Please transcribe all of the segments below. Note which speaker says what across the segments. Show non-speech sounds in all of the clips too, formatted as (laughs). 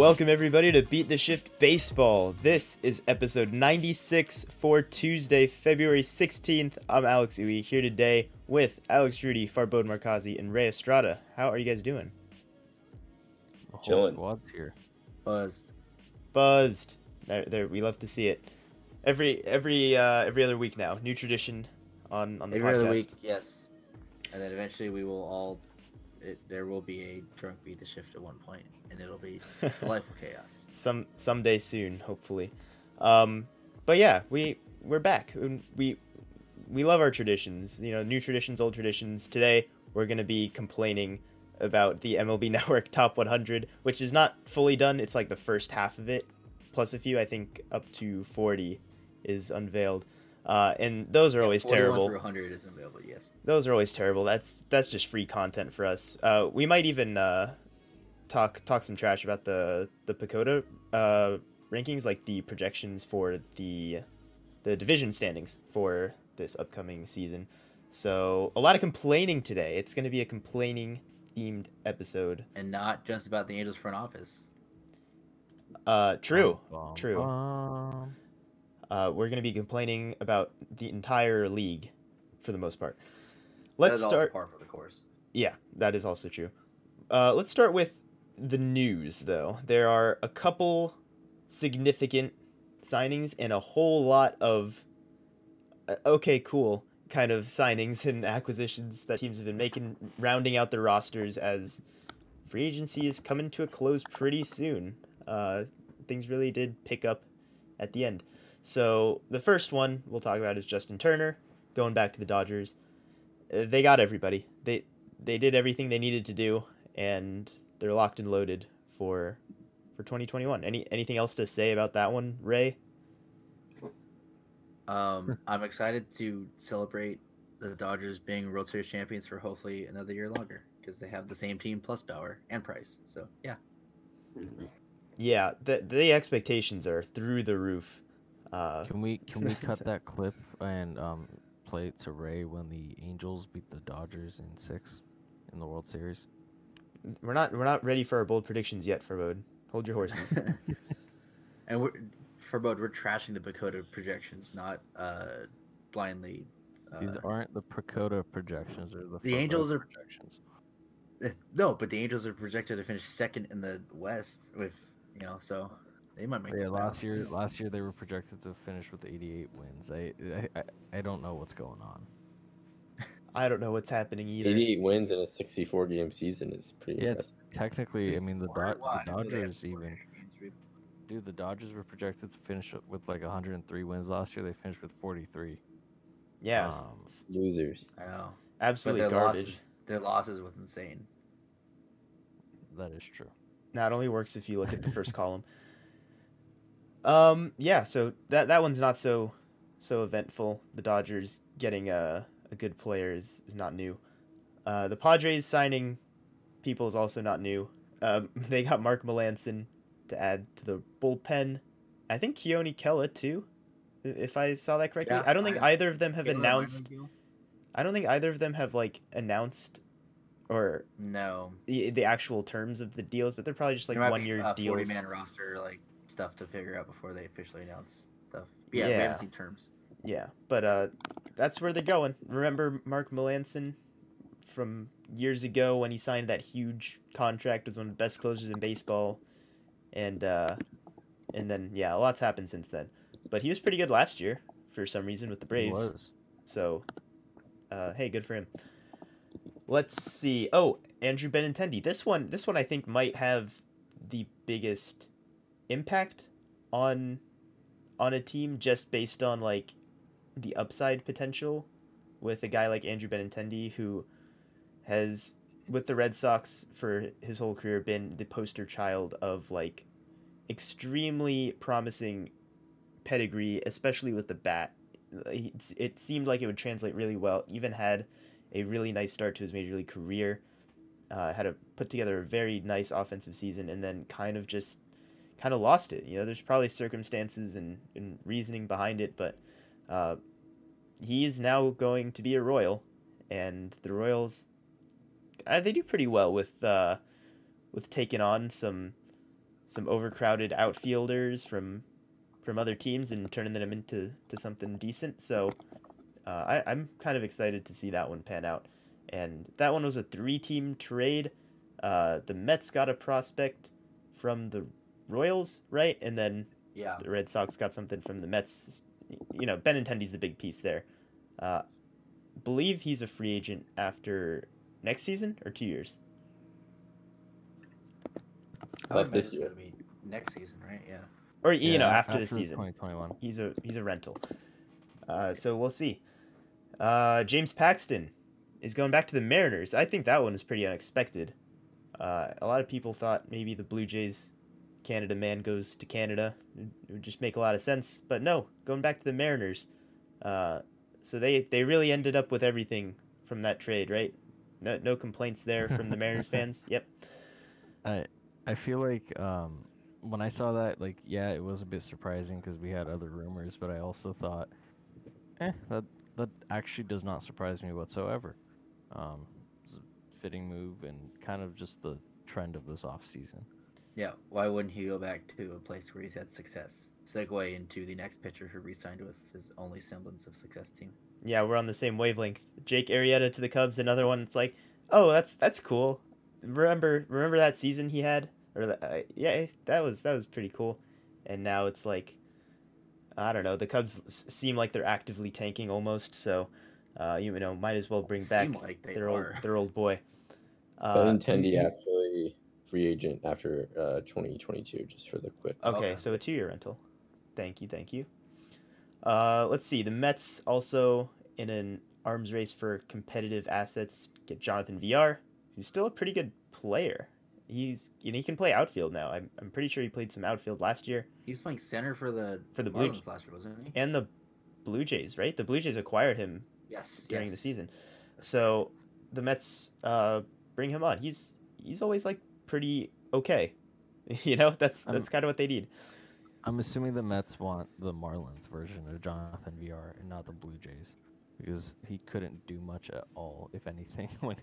Speaker 1: Welcome, everybody, to Beat the Shift Baseball. This is episode 96 for Tuesday, February 16th. I'm Alex Uwe here today with Alex Drudy, Farbode Markazi, and Ray Estrada. How are you guys doing?
Speaker 2: The whole
Speaker 3: Chilling.
Speaker 2: squad's here.
Speaker 3: Buzzed.
Speaker 1: Buzzed. There, there, we love to see it. Every every uh, every other week now, new tradition on on the
Speaker 3: Every
Speaker 1: podcast.
Speaker 3: other week, yes. And then eventually we will all. It, there will be a drunk beat the shift at one point, and it'll be (laughs) the life of chaos.
Speaker 1: some someday soon, hopefully. Um, but yeah, we we're back. and We we love our traditions. You know, new traditions, old traditions. Today we're gonna be complaining about the MLB (laughs) Network Top 100, which is not fully done. It's like the first half of it, plus a few. I think up to 40 is unveiled. Uh, and those are always terrible
Speaker 3: Through 100 is available. Yes.
Speaker 1: those are always terrible. That's that's just free content for us. Uh, we might even uh, talk talk some trash about the the PECOTA uh, rankings, like the projections for the the division standings for this upcoming season. So a lot of complaining today. It's going to be a complaining themed episode.
Speaker 3: And not just about the Angels front office.
Speaker 1: Uh, true.
Speaker 2: Bum,
Speaker 1: true.
Speaker 2: bum.
Speaker 1: Uh, we're going to be complaining about the entire league for the most part. Let's start.
Speaker 3: par for the course.
Speaker 1: Yeah, that is also true. Uh, let's start with the news, though. There are a couple significant signings and a whole lot of uh, okay, cool kind of signings and acquisitions that teams have been making, rounding out their rosters as free agency is coming to a close pretty soon. Uh, things really did pick up at the end. So the first one we'll talk about is Justin Turner going back to the Dodgers. Uh, they got everybody. They they did everything they needed to do, and they're locked and loaded for for 2021. Any anything else to say about that one, Ray?
Speaker 3: Um, I'm excited to celebrate the Dodgers being World Series champions for hopefully another year longer because they have the same team plus Bauer and Price. So yeah,
Speaker 1: Yeah, the the expectations are through the roof. Uh,
Speaker 2: Can we can we (laughs) cut that clip and um play it to Ray when the Angels beat the Dodgers in six in the World Series?
Speaker 1: we're not we're not ready for our bold predictions yet, Farbode. Hold your horses. (laughs)
Speaker 3: and we're for both we're trashing the PECOTA projections, not uh blindly.
Speaker 2: These
Speaker 3: Uh,
Speaker 2: aren't the PECOTA projections or the
Speaker 3: The Angels are-
Speaker 2: projections.
Speaker 3: eh, no, but the Angels are projected to finish second in the West with you know, so they might make.
Speaker 2: Yeah, last
Speaker 3: playoffs.
Speaker 2: year last year they were projected to finish with 88 wins. I I, I, I don't know what's going on. (laughs)
Speaker 1: I don't know what's happening either.
Speaker 4: 88 wins in a 64 game season is pretty
Speaker 2: Yeah,
Speaker 4: impressive.
Speaker 2: technically, I mean the, Do- the
Speaker 3: Who they have
Speaker 2: Dodgers even
Speaker 3: games,
Speaker 2: dude the Dodgers were projected to finish with like 103 wins last year. They finished with 43.
Speaker 1: Yeah,
Speaker 2: Um,
Speaker 4: Losers.
Speaker 3: I know,
Speaker 1: absolutely
Speaker 3: their
Speaker 1: garbage.
Speaker 3: losses, their losses was insane.
Speaker 2: That is true.
Speaker 1: That only works if you look at the first (laughs) column. Um, yeah, so that that one's not so so eventful. The Dodgers getting a a good player is, is not new. Uh, the Padres signing people is also not new. Um, (laughs) they got Mark Melancon to add to the bullpen. I think Keone Kela too, if I saw that correctly.
Speaker 3: Yeah,
Speaker 1: I don't think
Speaker 3: I-
Speaker 1: either of them have announced. I don't think either of them have like announced or
Speaker 3: No,
Speaker 1: the, the actual terms of the deals, but they're probably just like one year deals.
Speaker 3: Forty man roster like stuff to figure out before they officially announce stuff. Yeah, we
Speaker 1: Yeah.
Speaker 3: haven't seen terms.
Speaker 1: Yeah, but uh, that's where they're going. Remember Mark Melancon from years ago when he signed that huge contract was one of the best closers in baseball, and uh, and then yeah, a lot's happened since then. But he was pretty good last year for some reason with the
Speaker 2: He
Speaker 1: Braves.
Speaker 2: was.
Speaker 1: So, uh, hey, good for him. Let's see. Oh, Andrew Benintendi. This one, this one, I think might have the biggest impact on on a team just based on like the upside potential with a guy like Andrew Benintendi who has with the Red Sox for his whole career been the poster child of like extremely promising pedigree, especially with the bat. It seemed like it would translate really well. Even had a really nice start to his major league career. Uh, had to put together a very nice offensive season, and then kind of just kind of lost it. You know, there's probably circumstances and, and reasoning behind it, but uh, he is now going to be a Royal, and the Royals, uh, they do pretty well with uh, with taking on some some overcrowded outfielders from from other teams and turning them into to something decent. So uh, I, I'm kind of excited to see that one pan out. And that one was a three-team trade. Uh, the Mets got a prospect from the Royals, right? And then
Speaker 3: Yeah.
Speaker 1: the Red Sox got something from the Mets. You know, Benintendi's the big piece there. Uh, believe he's a free agent after next season or two years.
Speaker 3: I
Speaker 4: Thought
Speaker 3: would
Speaker 4: this year.
Speaker 3: be next season, right? Yeah.
Speaker 1: Or you know,
Speaker 2: Yeah,
Speaker 1: after, the season.
Speaker 2: 2021.
Speaker 1: He's a he's a rental. Uh, so we'll see. Uh, James Paxton is going back to the Mariners. I think that one is pretty unexpected. Uh, a lot of people thought maybe the Blue Jays Canada man goes to Canada. It would just make a lot of sense, but no, going back to the Mariners. Uh, so they they really ended up with everything from that trade, right? No no complaints there from the Mariners (laughs) fans. Yep.
Speaker 2: I I feel like um, when I saw that, like, yeah, it was a bit surprising because we had other rumors, but I also thought, eh, that that actually does not surprise me whatsoever. Um, fitting move and kind of just the trend of this off season.
Speaker 3: Yeah. Why wouldn't he go back to a place where he's had success? Segue into the next pitcher who re-signed with his only semblance of success team.
Speaker 1: Yeah, we're on the same wavelength. Jake Arrieta to the Cubs, another one. It's like, oh, that's that's cool. Remember remember that season he had, or uh, yeah, that was that was pretty cool. And now it's like, I don't know. The Cubs s- seem like they're actively tanking almost. So, uh, you know, might as well bring back
Speaker 3: like
Speaker 1: their
Speaker 3: are.
Speaker 1: old their old boy. Uh,
Speaker 4: Benintendi actually free agent after uh, 2022, just for the quick.
Speaker 1: Okay,
Speaker 3: Okay.
Speaker 1: so a two year rental. Thank you, thank you. Uh, let's see. The Mets also in an arms race for competitive assets get Jonathan Villar, who's still a pretty good player. He's you know he can play outfield now. I'm I'm pretty sure he played some outfield last year
Speaker 3: He was playing center for the
Speaker 1: For the Blue
Speaker 3: Marlins last year, wasn't he?
Speaker 1: and the Blue Jays, right? The Blue Jays acquired him
Speaker 3: Yes.
Speaker 1: during the season. So the Mets uh, bring him on. He's he's always like pretty okay. (laughs) You know, that's that's kind of what they need.
Speaker 2: I'm assuming the Mets want the Marlins version of Jonathan Villar and not the Blue Jays because he couldn't do much at all, if anything, (laughs) when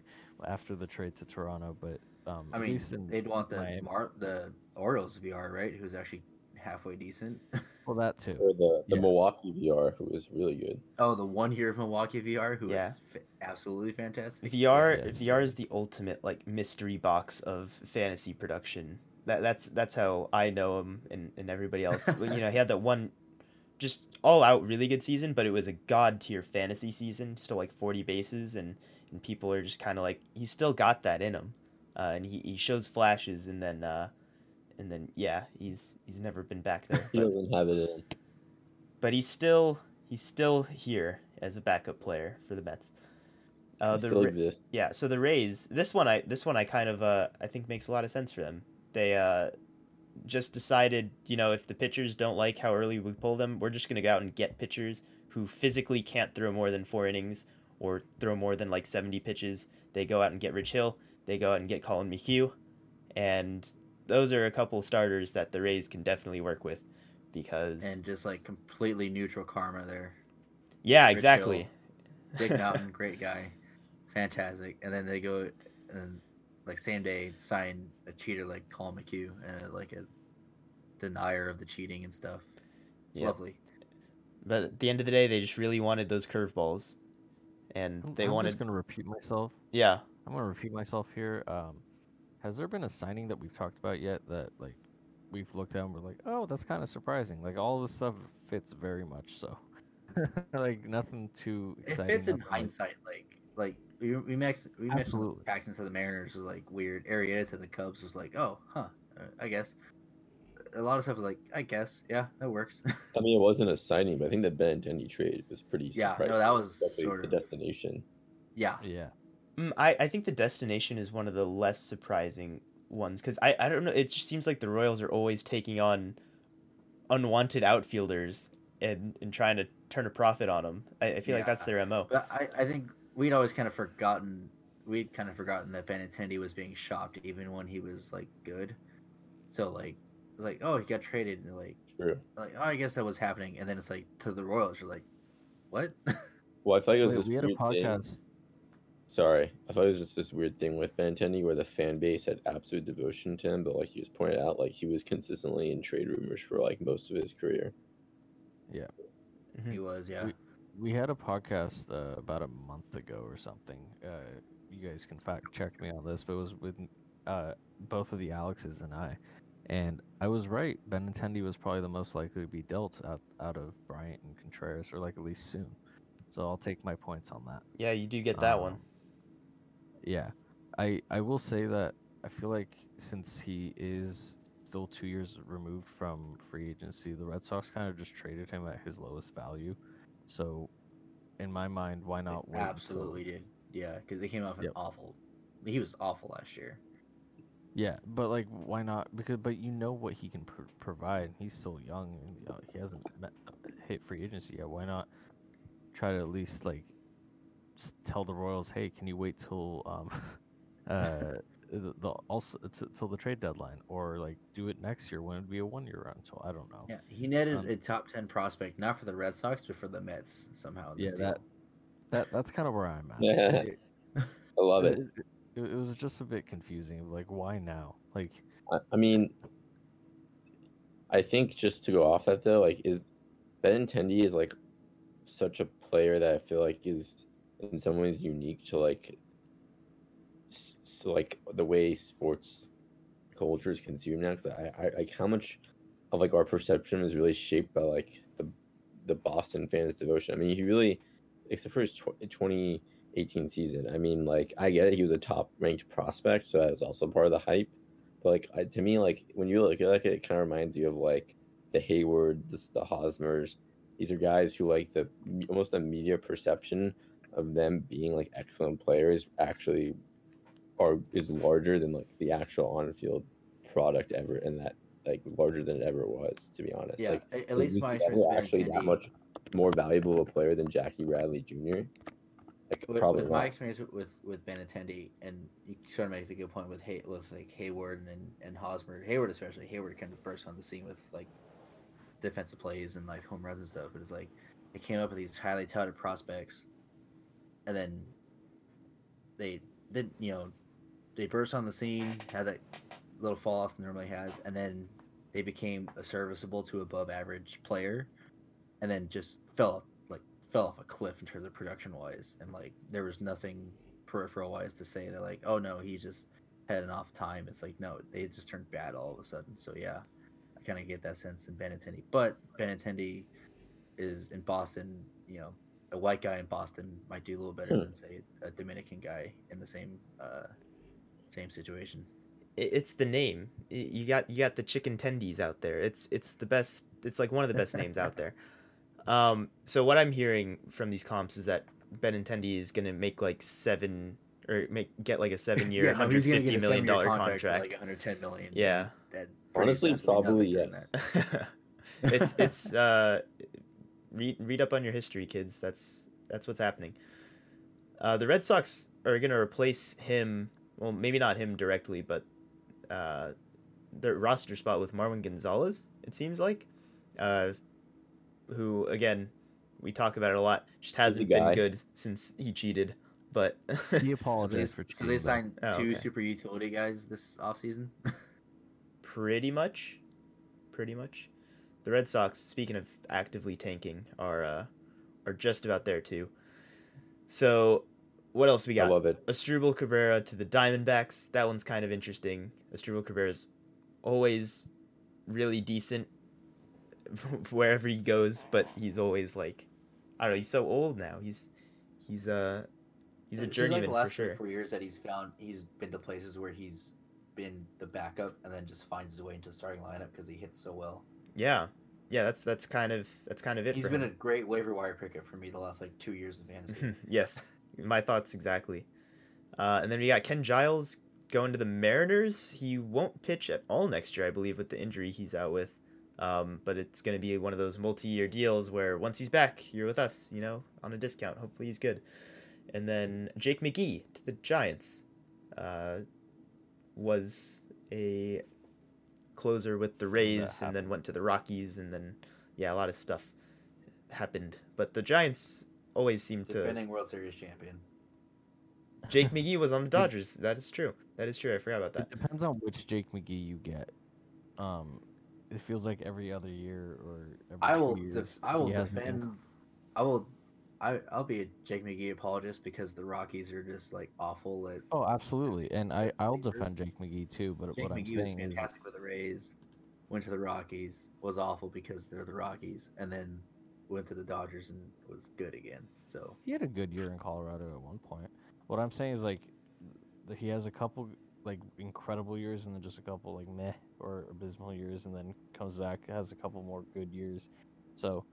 Speaker 2: after the trade to Toronto. But um,
Speaker 3: I mean,
Speaker 2: least
Speaker 3: they'd want the
Speaker 2: Miami-
Speaker 3: Mar- the Orioles Villar, right? Who's actually halfway decent. (laughs)
Speaker 2: well that too.
Speaker 4: Or the, the
Speaker 2: Yeah.
Speaker 4: Milwaukee Villar, who was really good.
Speaker 3: oh, the one here of Milwaukee Villar, who
Speaker 1: Yeah.
Speaker 3: is fa- absolutely fantastic.
Speaker 1: Villar
Speaker 2: Yes.
Speaker 1: Villar is the ultimate like mystery box of fantasy production. That that's that's how I know him and, and everybody else. (laughs) You know, he had that one just all out really good season, but it was a god tier fantasy season, still like forty bases and, and people are just kinda like he's still got that in him. Uh, and he, he shows flashes and then uh, and then yeah, he's he's never been back there. (laughs)
Speaker 4: He
Speaker 1: But,
Speaker 4: doesn't have it in.
Speaker 1: but he's still he's still here as a backup player for the Mets. Uh,
Speaker 4: He
Speaker 1: the
Speaker 4: still
Speaker 1: Ra-
Speaker 4: exists.
Speaker 1: yeah, so the Rays, this one I this one I kind of uh I think makes a lot of sense for them. They uh just decided, you know, if the pitchers don't like how early we pull them, we're just going to go out and get pitchers who physically can't throw more than 4 innings or throw more than like 70 pitches. They go out and get Rich Hill, they go out and get Colin McHugh, and those are a couple starters that the Rays can definitely work with because
Speaker 3: and just like completely neutral karma there.
Speaker 1: yeah,
Speaker 3: Rich
Speaker 1: exactly.
Speaker 3: Hill. Dick Mountain, great guy, fantastic. And then they go and like same day sign a cheater like Colin McHugh and like a denier of the cheating and stuff. It's
Speaker 1: Yeah.
Speaker 3: lovely.
Speaker 1: But at the end of the day, they just really wanted those curveballs. And
Speaker 2: I'm,
Speaker 1: they
Speaker 2: I'm
Speaker 1: wanted
Speaker 2: just gonna repeat myself.
Speaker 1: yeah,
Speaker 2: I'm gonna repeat myself here. Um, has there been a signing that we've talked about yet that like we've looked at and we're like, oh, that's kind of surprising. Like all this stuff fits very much so. (laughs) like nothing too
Speaker 3: It
Speaker 2: exciting.
Speaker 3: fits in hindsight. Like like we we, max, we mentioned
Speaker 2: Absolutely.
Speaker 3: Paxton to the Mariners was like weird. Arrieta to the Cubs was like, oh, huh, uh, I guess. A lot of stuff was like, I guess, yeah, that works. (laughs)
Speaker 4: I mean, it wasn't a signing, but I think the Benintendi trade was pretty
Speaker 3: Yeah, no, that was
Speaker 4: especially
Speaker 3: sort
Speaker 4: the
Speaker 3: of-
Speaker 4: destination.
Speaker 3: yeah,
Speaker 2: Yeah.
Speaker 1: Mm, I, I think the destination is one of the less surprising ones because I, I don't know it just seems like the Royals are always taking on unwanted outfielders and, and trying to turn a profit on them. I, I feel like that's their mo.
Speaker 3: but I, I think we'd always kind of forgotten we'd kind of forgotten that Benintendi was being shopped even when he was like good. So like it was like, oh, he got traded, and like
Speaker 4: True.
Speaker 3: like oh, I guess that was happening, and then it's like to the Royals, you're like, what?
Speaker 4: Well, I feel like it was
Speaker 2: Wait,
Speaker 4: this
Speaker 2: we had a
Speaker 4: podcast. thing.
Speaker 2: Podcast.
Speaker 4: sorry, I thought it was just this weird thing with Benintendi where the fan base had absolute devotion to him, but like you just pointed out, like he was consistently in trade rumors for like most of his career.
Speaker 1: Mhm.
Speaker 3: He was, yeah.
Speaker 2: We- we had a podcast uh, about a month ago or something. Uh, you guys can fact check me on this, but it was with uh, both of the Alexes and I, and I was right. Benintendi was probably the most likely to be dealt out out of Bryant and Contreras, or like at least soon. So I'll take my points on that.
Speaker 1: Yeah, you do get that one.
Speaker 2: Yeah, I I will say that I feel like since he is still two years removed from free agency, the Red Sox kind of just traded him at his lowest value. So, in my mind, why not wait? until-
Speaker 3: absolutely did. Yeah, because they came off an
Speaker 2: Yep.
Speaker 3: awful. He was awful last year.
Speaker 2: Yeah, but like, why not? Because but you know what he can pr- provide. He's still young and uh, he hasn't met, hit free agency yet. Why not try to at least like tell the Royals, hey, can you wait till um (laughs) uh the, the also t- till the trade deadline, or like do it next year when it'd be a one year run? So I don't know.
Speaker 3: Yeah, he netted
Speaker 2: Um,
Speaker 3: a top ten prospect, not for the Red Sox, but for the Mets somehow. In
Speaker 2: Yeah,
Speaker 3: this
Speaker 2: that- That that's kind of where I'm at.
Speaker 4: Yeah. (laughs) I love it.
Speaker 2: it, it, it was just a bit confusing. Like, why now? Like,
Speaker 4: I, I mean, I think just to go off that though, like, is Benintendi is like such a player that I feel like is in some ways unique to like, so like the way sports culture is consumed now. Because I, I like how much of like our perception is really shaped by like the the Boston fans' devotion. I mean, he really, except for his tw- 2018 season. I mean, like I get it, he was a top ranked prospect, so that was also part of the hype. But like I, to me, like when you look at like, it, it kind of reminds you of like the Heyward, the, the Hosmers. These are guys who like the almost the media perception of them being like excellent players actually are is larger than like the actual on field product ever, and that like larger than it ever was. To be honest,
Speaker 3: yeah,
Speaker 4: like
Speaker 3: at least my experience
Speaker 4: actually that much more valuable a player than Jackie Bradley Jr. Like
Speaker 3: with,
Speaker 4: probably
Speaker 3: with my experience with with, with Benintendi, and you sort of make a good point with Hay, with like Heyward and and Hosmer, Heyward especially. Heyward kind of burst on the scene with like defensive plays and like home runs and stuff. But it's like they came up with these highly touted prospects, and then they didn't, you know, they burst on the scene, had that little fall off normally has, and then they became a serviceable to above average player, and then just fell like fell off a cliff in terms of production wise, and like there was nothing peripheral wise to say that like oh no he just had an off time. It's like no they just turned bad all of a sudden. So yeah, I kind of get that sense in Benintendi, but Benintendi is in Boston. You know, a white guy in Boston might do a little better
Speaker 4: Hmm.
Speaker 3: than say a Dominican guy in the same uh, same situation.
Speaker 1: It's the name. You got you got the chicken tendies out there. It's it's the best. It's like one of the best names out there. (laughs) Um, so what I'm hearing from these comps is that Ben Benintendi is gonna make like seven or make get like a seven year,
Speaker 3: Yeah, no,
Speaker 1: hundred
Speaker 3: he's gonna
Speaker 1: fifty
Speaker 3: get a
Speaker 1: million
Speaker 3: seven-year
Speaker 1: dollar
Speaker 3: for,
Speaker 1: contract.
Speaker 3: like 110 million.
Speaker 1: Yeah.
Speaker 3: That
Speaker 4: Honestly, probably
Speaker 3: during
Speaker 4: yes. (laughs)
Speaker 1: it's it's (laughs) uh read read up on your history kids. That's that's what's happening. Uh the red sox are gonna replace him well maybe not him directly but uh their roster spot with marwin gonzalez it seems like uh who again we talk about it a lot just hasn't been good since he cheated but (laughs)
Speaker 2: he
Speaker 3: So they,
Speaker 2: apologized for
Speaker 3: so they signed
Speaker 1: Oh,
Speaker 3: two
Speaker 1: okay.
Speaker 3: super utility guys this offseason. (laughs)
Speaker 1: pretty much. Pretty much the red sox speaking of actively tanking are uh are just about there too so what else we got?
Speaker 4: I
Speaker 1: got
Speaker 4: love it.
Speaker 1: Asdrubal Cabrera to the Diamondbacks. That one's kind of interesting. Asdrubal Cabrera's always really decent (laughs) wherever he goes, but he's always like, I don't know. He's so old now. He's he's uh he's a journeyman
Speaker 3: like the last
Speaker 1: for sure.
Speaker 3: three, four years that he's found he's been to places where he's been the backup and then just finds his way into the starting lineup because he hits so well.
Speaker 1: Yeah, yeah. That's that's kind of that's kind of it.
Speaker 3: He's been
Speaker 1: him.
Speaker 3: a great waiver wire pickup for me the last like two years of fantasy. (laughs)
Speaker 1: yes, my thoughts exactly. Uh, and then we got Ken Giles going to the Mariners. He won't pitch at all next year, I believe, with the injury he's out with. Um, but it's going to be one of those multi-year deals where once he's back, you're with us, you know, on a discount. Hopefully he's good. And then Jake McGee to the Giants uh, was a closer with the Rays and then went to the Rockies and then yeah, a lot of stuff happened. But the Giants always seem to
Speaker 3: Defending World Series champion.
Speaker 1: Jake (laughs) McGee was on the Dodgers. That is true. That is true. I forgot about that.
Speaker 2: It depends on which Jake McGee you get. Um, it feels like every other year or every
Speaker 3: I will.
Speaker 2: years,
Speaker 3: Def- I will
Speaker 2: he been-
Speaker 3: defend. I will. I I'll be a Jake McGee apologist because the Rockies are just like awful at.
Speaker 2: Oh, absolutely, and I I'll defend Jake McGee too. But
Speaker 3: Jake
Speaker 2: what I'm saying is that
Speaker 3: McGee was
Speaker 2: saying is,
Speaker 3: fantastic with the Rays. Went to the Rockies, was awful because they're the Rockies, and then went to the Dodgers and was good again. So
Speaker 2: he had a good year in Colorado at one point. What I'm saying is like, he has a couple like incredible years and then just a couple like meh or abysmal years, and then comes back has a couple more good years. So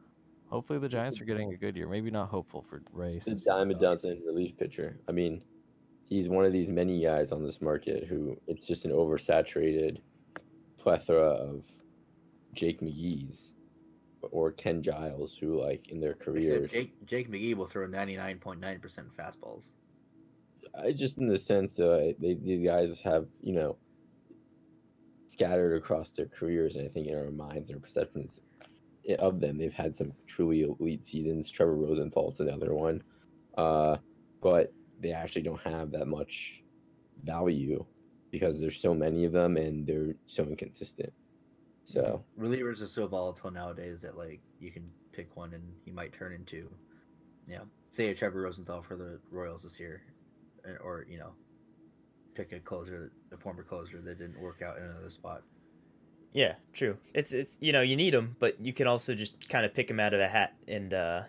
Speaker 2: hopefully the Giants are getting a (laughs) good year. Maybe not hopeful for Ray.
Speaker 4: The
Speaker 2: since
Speaker 4: dime a dozen relief pitcher. I mean, he's one of these many guys on this market who it's just an oversaturated plethora of Jake McGee's or Ken Giles who like in their
Speaker 3: Except
Speaker 4: careers.
Speaker 3: Jake Jake McGee will throw ninety nine point nine percent fastballs.
Speaker 4: I just in the sense that they, these guys have you know scattered across their careers, and I think in our minds and our perceptions i- of them, they've had some truly elite seasons. Trevor Rosenthal's another one, uh, but they actually don't have that much value because there's so many of them and they're so inconsistent. So
Speaker 3: Relievers are so volatile nowadays that like you can pick one and he might turn into, you know, say a Trevor Rosenthal for the Royals this year, or you know, pick a closer, a former closer that didn't work out in another spot.
Speaker 1: Yeah, true. It's it's you know you need them, but you can also just kind of pick them out of a hat and uh,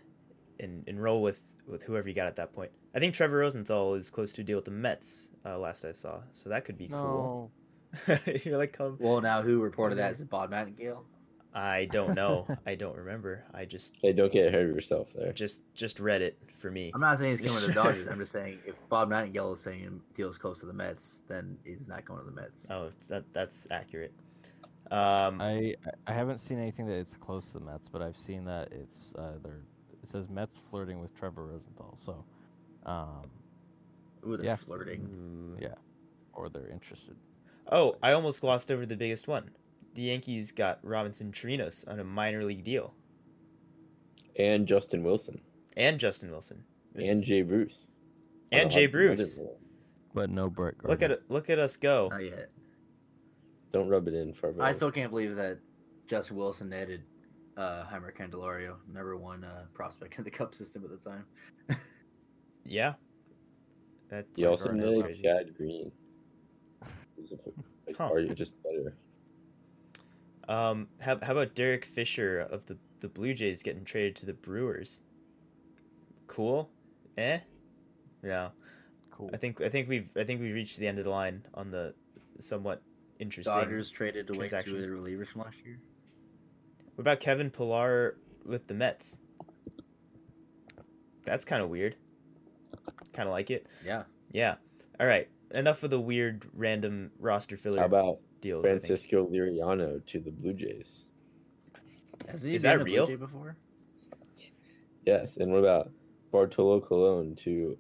Speaker 1: and and roll with with whoever you got at that point. I think Trevor Rosenthal is close to a deal with the Mets. Uh, last I saw, so that could be cool. (laughs) You're like, come.
Speaker 3: Well, now who reported that? Is it Bob Nightingale?
Speaker 1: I don't know. I don't remember. I just
Speaker 4: hey, don't get ahead of yourself there.
Speaker 1: just just read it for me.
Speaker 3: I'm not saying he's coming to the (laughs) Dodgers. I'm just saying if Bob Nightingale is saying deals close to the Mets, then he's not going to the Mets.
Speaker 1: Oh, that that's accurate. Um,
Speaker 2: I I haven't seen anything that it's close to the Mets, but I've seen that it's uh, they're it says Mets flirting with Trevor Rosenthal. So, um,
Speaker 3: Ooh, they're
Speaker 2: yeah.
Speaker 3: flirting.
Speaker 2: yeah, or they're interested.
Speaker 1: Oh, I almost glossed over the biggest one. The Yankees got Robinson Chirinos on a minor league deal,
Speaker 4: And Justin Wilson
Speaker 1: and Justin Wilson, This
Speaker 4: and Jay Bruce.
Speaker 1: and Jay Bruce.
Speaker 2: But no Brett
Speaker 1: Look at Look at us go.
Speaker 3: Not yet.
Speaker 4: Don't rub it in for
Speaker 3: I still can't believe that Justin Wilson netted uh, Jeimer Candelario, number one uh, prospect in the Cup system at the time.
Speaker 1: Yeah. That's
Speaker 4: You also
Speaker 1: that's
Speaker 4: know
Speaker 1: crazy.
Speaker 4: Chad Green. Who's a- Like,
Speaker 1: Huh.
Speaker 4: Are you just better?
Speaker 1: Um, how, how about Derek Fisher of the the Blue Jays getting traded to the Brewers? Cool, eh? Yeah,
Speaker 2: Cool.
Speaker 1: I think I think we've I think we've reached the end of the line on the somewhat interesting.
Speaker 3: Dodgers traded away two of their relievers from last year.
Speaker 1: What about Kevin Pillar with the Mets? That's kind of weird. Kind of like it.
Speaker 3: Yeah.
Speaker 1: Yeah. All right. Enough of the weird random roster filler
Speaker 4: How about
Speaker 1: deals.
Speaker 4: Francisco Liriano to the Blue Jays?
Speaker 3: Has he
Speaker 1: Is
Speaker 3: been
Speaker 1: that
Speaker 3: a Blue
Speaker 1: real?
Speaker 3: Jay before?
Speaker 4: Yes. And what about Bartolo Colon to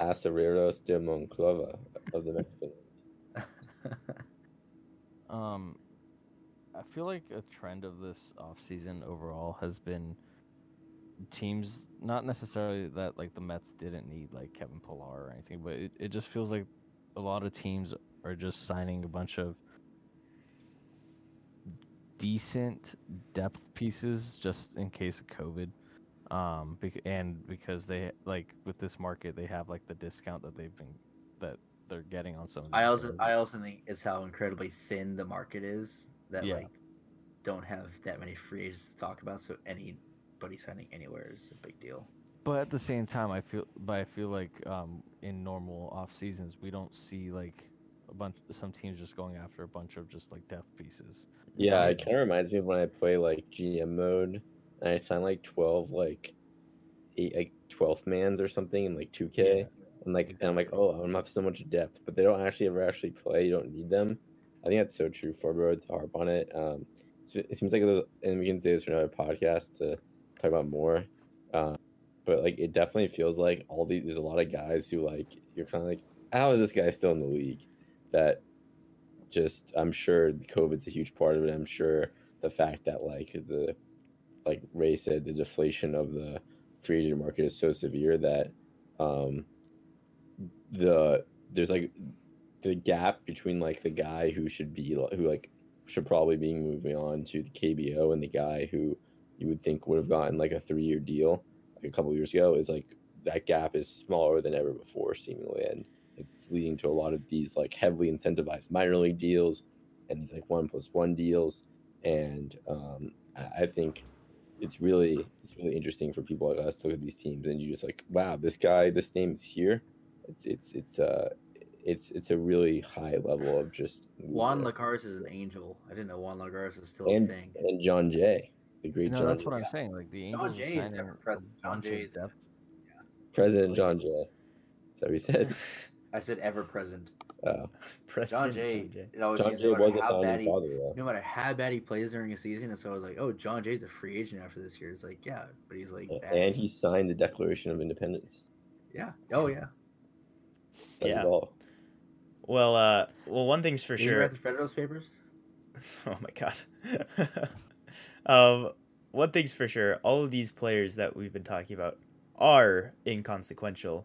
Speaker 4: Acereros de Monclova of the Mexican? (laughs)
Speaker 2: Um, I feel like a trend of this offseason overall has been teams, not necessarily that like the Mets didn't need like Kevin Pillar or anything, but it, it just feels like a lot of teams are just signing a bunch of decent depth pieces just in case of COVID. Um, and because they like with this market, they have like the discount that they've been that they're getting on some. Of
Speaker 3: I also
Speaker 2: guys.
Speaker 3: I also think it's how incredibly thin the market is that
Speaker 2: Yeah.
Speaker 3: like don't have that many free agents to talk about. So anybody signing anywhere is a big deal.
Speaker 2: But at the same time, I feel, but I feel like um, in normal off seasons, we don't see like a bunch, some teams just going after a bunch of just like depth pieces.
Speaker 4: Yeah, it kind of reminds me of when I play like GM mode and I sign like twelve like eight like twelfth mans or something in like two K. And like and I'm like, oh, I'm have so much depth, but they don't actually ever actually play. You don't need them. I think that's so true for bro to harp on it. Um, it seems like, little- and we can say this for another podcast to talk about more. Uh, but like, it definitely feels like all these. There's a lot of guys who like you're kind of like, how is this guy still in the league? That just I'm sure COVID's a huge part of it. I'm sure the fact that like the like Ray said, the deflation of the free agent market is so severe that um the there's like the gap between like the guy who should be who like should probably be moving on to the KBO and the guy who you would think would have gotten like a three year deal like a couple years ago is like that gap is smaller than ever before seemingly. And it's leading to a lot of these like heavily incentivized minor league deals and these like one plus one deals. And um, I, think it's really it's really interesting for people like us to look at these teams and you just like wow this guy this name is here it's it's it's uh it's it's a really high level of just
Speaker 3: Juan
Speaker 4: uh,
Speaker 3: Lagares is an angel. I didn't know Juan Lagares is still
Speaker 4: and
Speaker 3: a thing.
Speaker 4: and John Jay the great
Speaker 2: No,
Speaker 4: John
Speaker 2: that's
Speaker 4: Jay.
Speaker 2: what I'm saying. Like the
Speaker 3: John Jay is ever present. John Jay
Speaker 2: of
Speaker 3: is
Speaker 2: depth.
Speaker 4: President John Jay is that what he said (laughs)
Speaker 3: I said ever present.
Speaker 4: uh,
Speaker 1: Preston (laughs)
Speaker 3: John Jay.
Speaker 1: Jay.
Speaker 3: It always
Speaker 4: John Jay
Speaker 3: no
Speaker 4: was a
Speaker 3: how bad he,
Speaker 4: father though
Speaker 3: no matter how bad he plays during a season, and so I was like, oh, John Jay's a free agent after this year. It's like, yeah, but he's like, bad.
Speaker 4: and he signed the Declaration of Independence
Speaker 3: yeah, oh yeah.
Speaker 4: That's
Speaker 1: Yeah.
Speaker 4: all.
Speaker 1: Well, uh, well, one thing's for
Speaker 3: Did you
Speaker 1: sure.
Speaker 3: read the Federalist Papers? (laughs)
Speaker 1: oh my god. (laughs) um, one thing's for sure. All of these players that we've been talking about are inconsequential,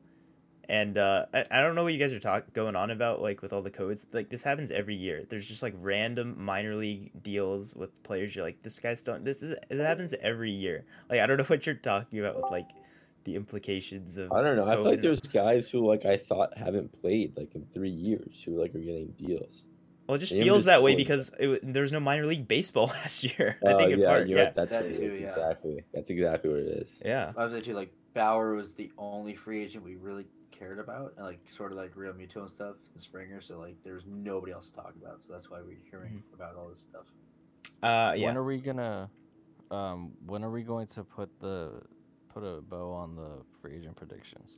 Speaker 1: and uh, I, I don't know what you guys are talk going on about. Like with all the codes, like this happens every year. There's just like random minor league deals with players. You're like, this guy's done. This is it happens every year. Like I don't know (laughs) what you're talking about with like the implications of.
Speaker 4: I don't know. I feel like there's guys who like I thought haven't played like in three years who like are getting deals.
Speaker 1: Well, it just
Speaker 4: Maybe
Speaker 1: feels
Speaker 4: just
Speaker 1: that way because it, there was no minor league baseball (laughs) last year. I
Speaker 4: Oh,
Speaker 1: think in
Speaker 4: yeah,
Speaker 1: part,
Speaker 4: you're
Speaker 1: yeah,
Speaker 4: right. That's
Speaker 3: That
Speaker 4: what it
Speaker 3: too, yeah.
Speaker 4: Exactly. That's exactly what it is.
Speaker 1: yeah.
Speaker 3: I was actually like Bauer was the only free agent we really cared about, and like sort of like Realmuto and stuff, and Springer. So like there was nobody else to talk about. So that's why we're hearing about all this stuff.
Speaker 1: Uh, yeah.
Speaker 2: When are we gonna? Um, when are we going to put the put a bow on the free agent predictions?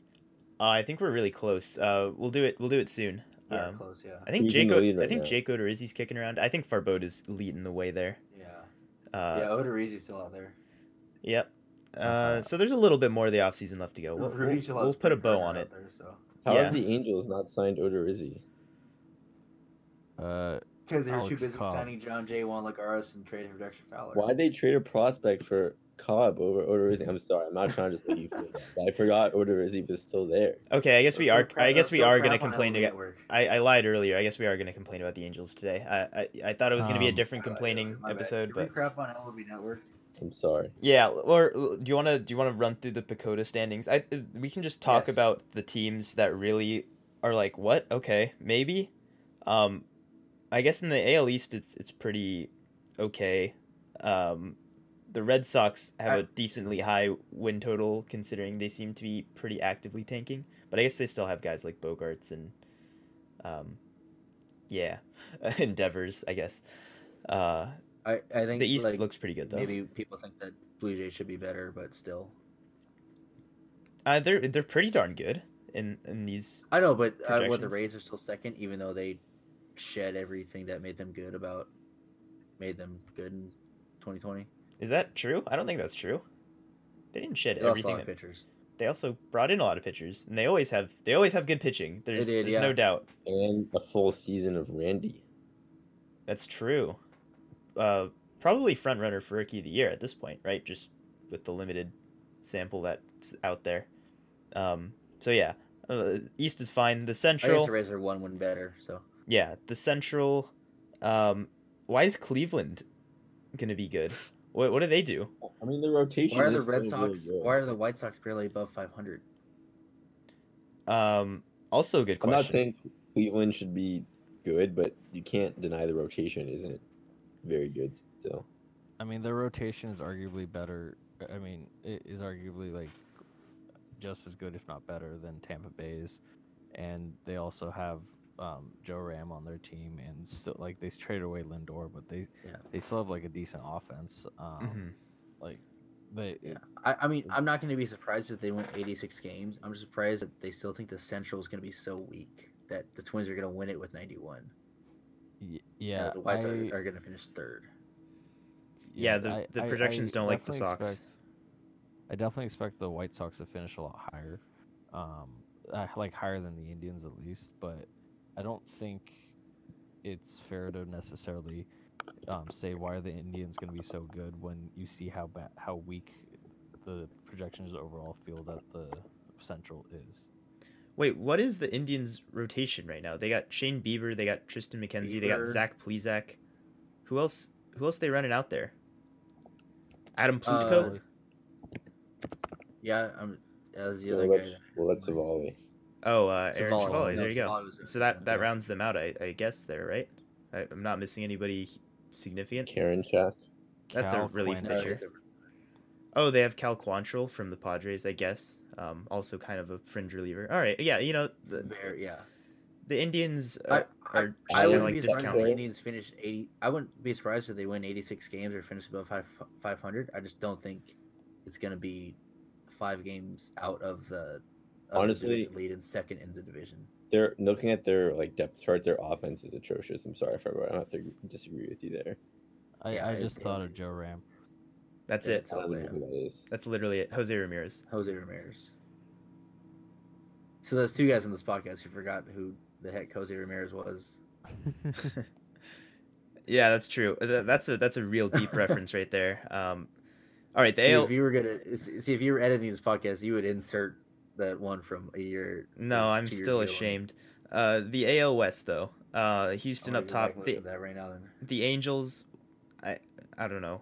Speaker 1: Uh, I think we're really close. Uh, we'll do it. We'll do it soon.
Speaker 3: Yeah,
Speaker 1: Um,
Speaker 3: close. Yeah,
Speaker 1: I think
Speaker 4: Who's
Speaker 1: Jake.
Speaker 4: the lead
Speaker 1: I
Speaker 4: right
Speaker 1: think
Speaker 4: now?
Speaker 1: Jake Odorizzi's kicking around. I think Farboda's leading the way there.
Speaker 3: yeah,
Speaker 1: Uh,
Speaker 3: yeah. Odorizzi's still out there.
Speaker 1: Yep. Uh,
Speaker 2: Uh-huh.
Speaker 1: so there's a little bit more of the offseason left to go. We'll,
Speaker 3: Rudy
Speaker 1: we'll, we'll put a bow on it.
Speaker 3: There, so
Speaker 4: How
Speaker 1: Yeah.
Speaker 4: have the Angels not signed Odorizzi?
Speaker 2: Uh,
Speaker 3: because they were too
Speaker 2: Alex
Speaker 3: busy
Speaker 2: Cobb.
Speaker 3: signing John Jay, Juan Lagares, and trading for Dexter Fowler.
Speaker 4: Why'd they trade a prospect for Cobb over Odorizzi? I'm sorry, I'm not trying to just make you feel bad, I forgot Odorizzi was still there.
Speaker 1: Okay, I guess we are. I guess we are gonna complain.
Speaker 3: MLB
Speaker 1: Again.
Speaker 3: Network.
Speaker 1: I, I lied earlier. I guess we are gonna complain about the Angels today. I I, I thought it was gonna be a
Speaker 2: Um,
Speaker 1: different
Speaker 3: Uh,
Speaker 1: complaining
Speaker 3: my
Speaker 1: episode, but
Speaker 3: crap on MLB Network.
Speaker 4: I'm sorry.
Speaker 1: yeah. Or do you wanna do you wanna run through the PECOTA standings? I we can just talk
Speaker 3: Yes.
Speaker 1: about the teams that really are like what? Okay, maybe. Um, I guess in the AL East it's it's pretty okay. Um, the Red Sox have
Speaker 3: I-
Speaker 1: a decently high win total considering they seem to be pretty actively tanking, but I guess they still have guys like Bogaerts and, um, yeah, (laughs) Endeavors. I guess. Uh,
Speaker 3: I I think
Speaker 1: the East
Speaker 3: like,
Speaker 1: looks pretty good though.
Speaker 3: maybe people think that Blue Jays should be better, but still.
Speaker 1: Uh, they're they're pretty darn good in in these.
Speaker 3: I know, but uh, what the Rays are still second, even though they shed everything that made them good about made them good in 2020.
Speaker 1: Is that true? I don't think that's true. They didn't shed
Speaker 3: They a
Speaker 1: everything.
Speaker 3: lot of
Speaker 1: that-
Speaker 3: pitchers.
Speaker 1: They also brought in a lot of pitchers, and they always have they always have good pitching. There's,
Speaker 3: did,
Speaker 1: there's
Speaker 3: yeah.
Speaker 1: no doubt.
Speaker 4: And a full season of Randy.
Speaker 1: That's true. Uh, probably front runner for rookie of the year at this point, right? Just with the limited sample that's out there. Um, so yeah, uh, East is fine. The
Speaker 3: I guess
Speaker 1: Central,
Speaker 3: the Rays are one win better, so
Speaker 1: yeah, the Central. Um, why is Cleveland gonna be good? What what do they do?
Speaker 4: I mean, the rotation.
Speaker 3: why are the
Speaker 4: is
Speaker 3: Red
Speaker 4: still really
Speaker 3: Sox? Why are the White Sox barely above 500?
Speaker 1: Um, also a good question.
Speaker 4: I'm not saying Cleveland should be good, but you can't deny the rotation isn't very good still.
Speaker 2: I mean, their rotation is arguably better. I mean, it is arguably like just as good, if not better, than Tampa Bay's, and they also have um, Joe Ram on their team, and still like they traded away Lindor, but they
Speaker 3: Yeah.
Speaker 2: they still have like a decent offense. Um,
Speaker 1: Mhm.
Speaker 2: Like they
Speaker 3: Yeah, I, I mean, I'm not going to be surprised if they win 86 games. I'm just surprised that they still think the Central is going to be so weak that the Twins are going to win it with 91.
Speaker 2: y- yeah,
Speaker 3: the White Sox
Speaker 2: I-
Speaker 3: are going to finish third.
Speaker 1: Yeah, the- the projections don't like the
Speaker 2: definitely
Speaker 1: Sox.
Speaker 2: expect- I definitely expect the White Sox to finish a lot higher, um, uh, like higher than the Indians at least. But I don't think it's fair to necessarily um, say why are the Indians going to be so good when you see how bad, how weak the projections overall feel that the Central is.
Speaker 1: Wait, what is the Indians' rotation right now? They got Shane Bieber, they got Triston McKenzie, they got Zach Plesac. Who else? Who else they running out there? Adam Plutko.
Speaker 3: Uh, Yeah, I'm. That was the
Speaker 4: Well,
Speaker 3: other guy.
Speaker 4: that's,
Speaker 3: that-
Speaker 4: well, that's Civale.
Speaker 1: Oh, uh, Aaron
Speaker 3: Civale,
Speaker 1: Chevalier. There you go. So that that
Speaker 3: yeah.
Speaker 1: rounds them out, I, I guess. There, right? I, I'm not missing anybody significant.
Speaker 4: Karen Chak.
Speaker 1: That's a relief
Speaker 2: Quinn-
Speaker 1: pitcher. Oh, they have Cal Quantrill from the Padres, I guess. Um, also kind of a fringe reliever. All right, yeah, you know the,
Speaker 3: Very, yeah.
Speaker 1: the Indians
Speaker 3: I,
Speaker 1: are,
Speaker 3: I,
Speaker 1: are
Speaker 3: I
Speaker 1: kind of
Speaker 3: wouldn't
Speaker 1: like
Speaker 3: be surprised if the Indians finish eighty. I wouldn't be surprised if they win eighty-six games or finish above five five hundred. I just don't think it's gonna be five games out of the
Speaker 4: Honestly-
Speaker 3: division lead and second in the division.
Speaker 4: They're looking at their like depth chart. Their offense is atrocious. I'm sorry for everyone. I don't have to disagree with you there.
Speaker 2: I, I
Speaker 3: it-
Speaker 2: just thought of Joe Ram.
Speaker 1: That's
Speaker 3: Yeah,
Speaker 1: it.
Speaker 3: it's
Speaker 4: I
Speaker 3: all
Speaker 4: don't know
Speaker 3: there.
Speaker 4: who that is.
Speaker 1: That's literally it. Jose Ramirez.
Speaker 3: Jose Ramirez. So there's two guys in this podcast who forgot who the heck Jose Ramirez was. (laughs)
Speaker 1: Yeah, that's true. That's a that's a real deep (laughs) reference right there. Um, all right, the
Speaker 3: See,
Speaker 1: AL.
Speaker 3: if you were gonna see if you were editing this podcast, you would insert that one from a year.
Speaker 1: No, I'm still ashamed. Uh, the AL West though. Uh, Houston
Speaker 3: gonna
Speaker 1: up top.
Speaker 3: and
Speaker 1: The,
Speaker 3: that right now. Then
Speaker 1: the Angels. I I don't know.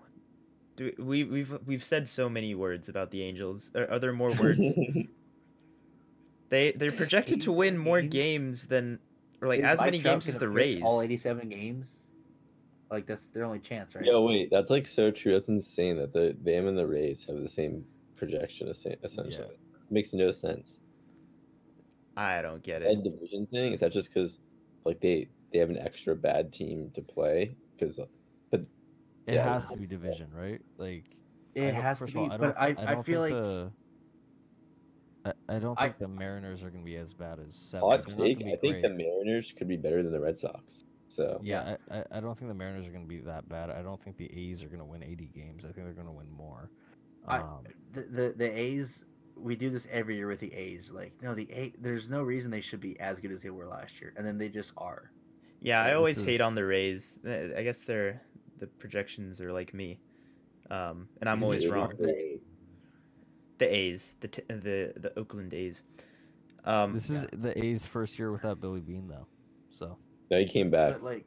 Speaker 1: Do we we've we've said so many words about the Angels. Are, are there more words? (laughs) they they're projected to win more
Speaker 3: games?
Speaker 1: games than or like
Speaker 3: Is
Speaker 1: as many
Speaker 3: Trout
Speaker 1: games as the
Speaker 3: pitch
Speaker 1: Rays.
Speaker 3: All 87 games. Like that's their only chance, right?
Speaker 4: Yo, wait, that's like so true. That's insane that the them and the Rays have the same projection, es- essentially. Makes no sense.
Speaker 1: I don't get
Speaker 4: That
Speaker 1: it.
Speaker 4: division thing is that just because like they they have an extra bad team to play because but
Speaker 2: It
Speaker 4: Yeah.
Speaker 2: has to be division, right? Like
Speaker 3: it has to be.
Speaker 2: of all,
Speaker 3: but I,
Speaker 2: don't-
Speaker 3: I, feel like
Speaker 2: the, I, I don't
Speaker 3: I-
Speaker 2: think the Mariners are going to be as bad as seven.
Speaker 4: hot
Speaker 2: They're
Speaker 4: take. I
Speaker 2: be
Speaker 4: think the. Mariners could be better than the Red Sox. So
Speaker 2: Yeah, I, I, I don't think the Mariners are going to be that bad. I don't think the A's are going to win 80 games. I think they're going to win more.
Speaker 3: I-
Speaker 2: Um,
Speaker 3: the, the the A's. We do this every year with the A's. Like no, the A. There's no reason they should be as good as they were last year, and then they just are.
Speaker 1: Yeah, I always
Speaker 2: is-
Speaker 1: hate on the Rays. Uh, I guess they're the projections are like me, um, and I'm always wrong.
Speaker 3: The-
Speaker 1: The A's, the t- the the Oakland A's. Um,
Speaker 2: this is the A's first year without Billy Beane, though. So
Speaker 4: now he came back.
Speaker 3: But like,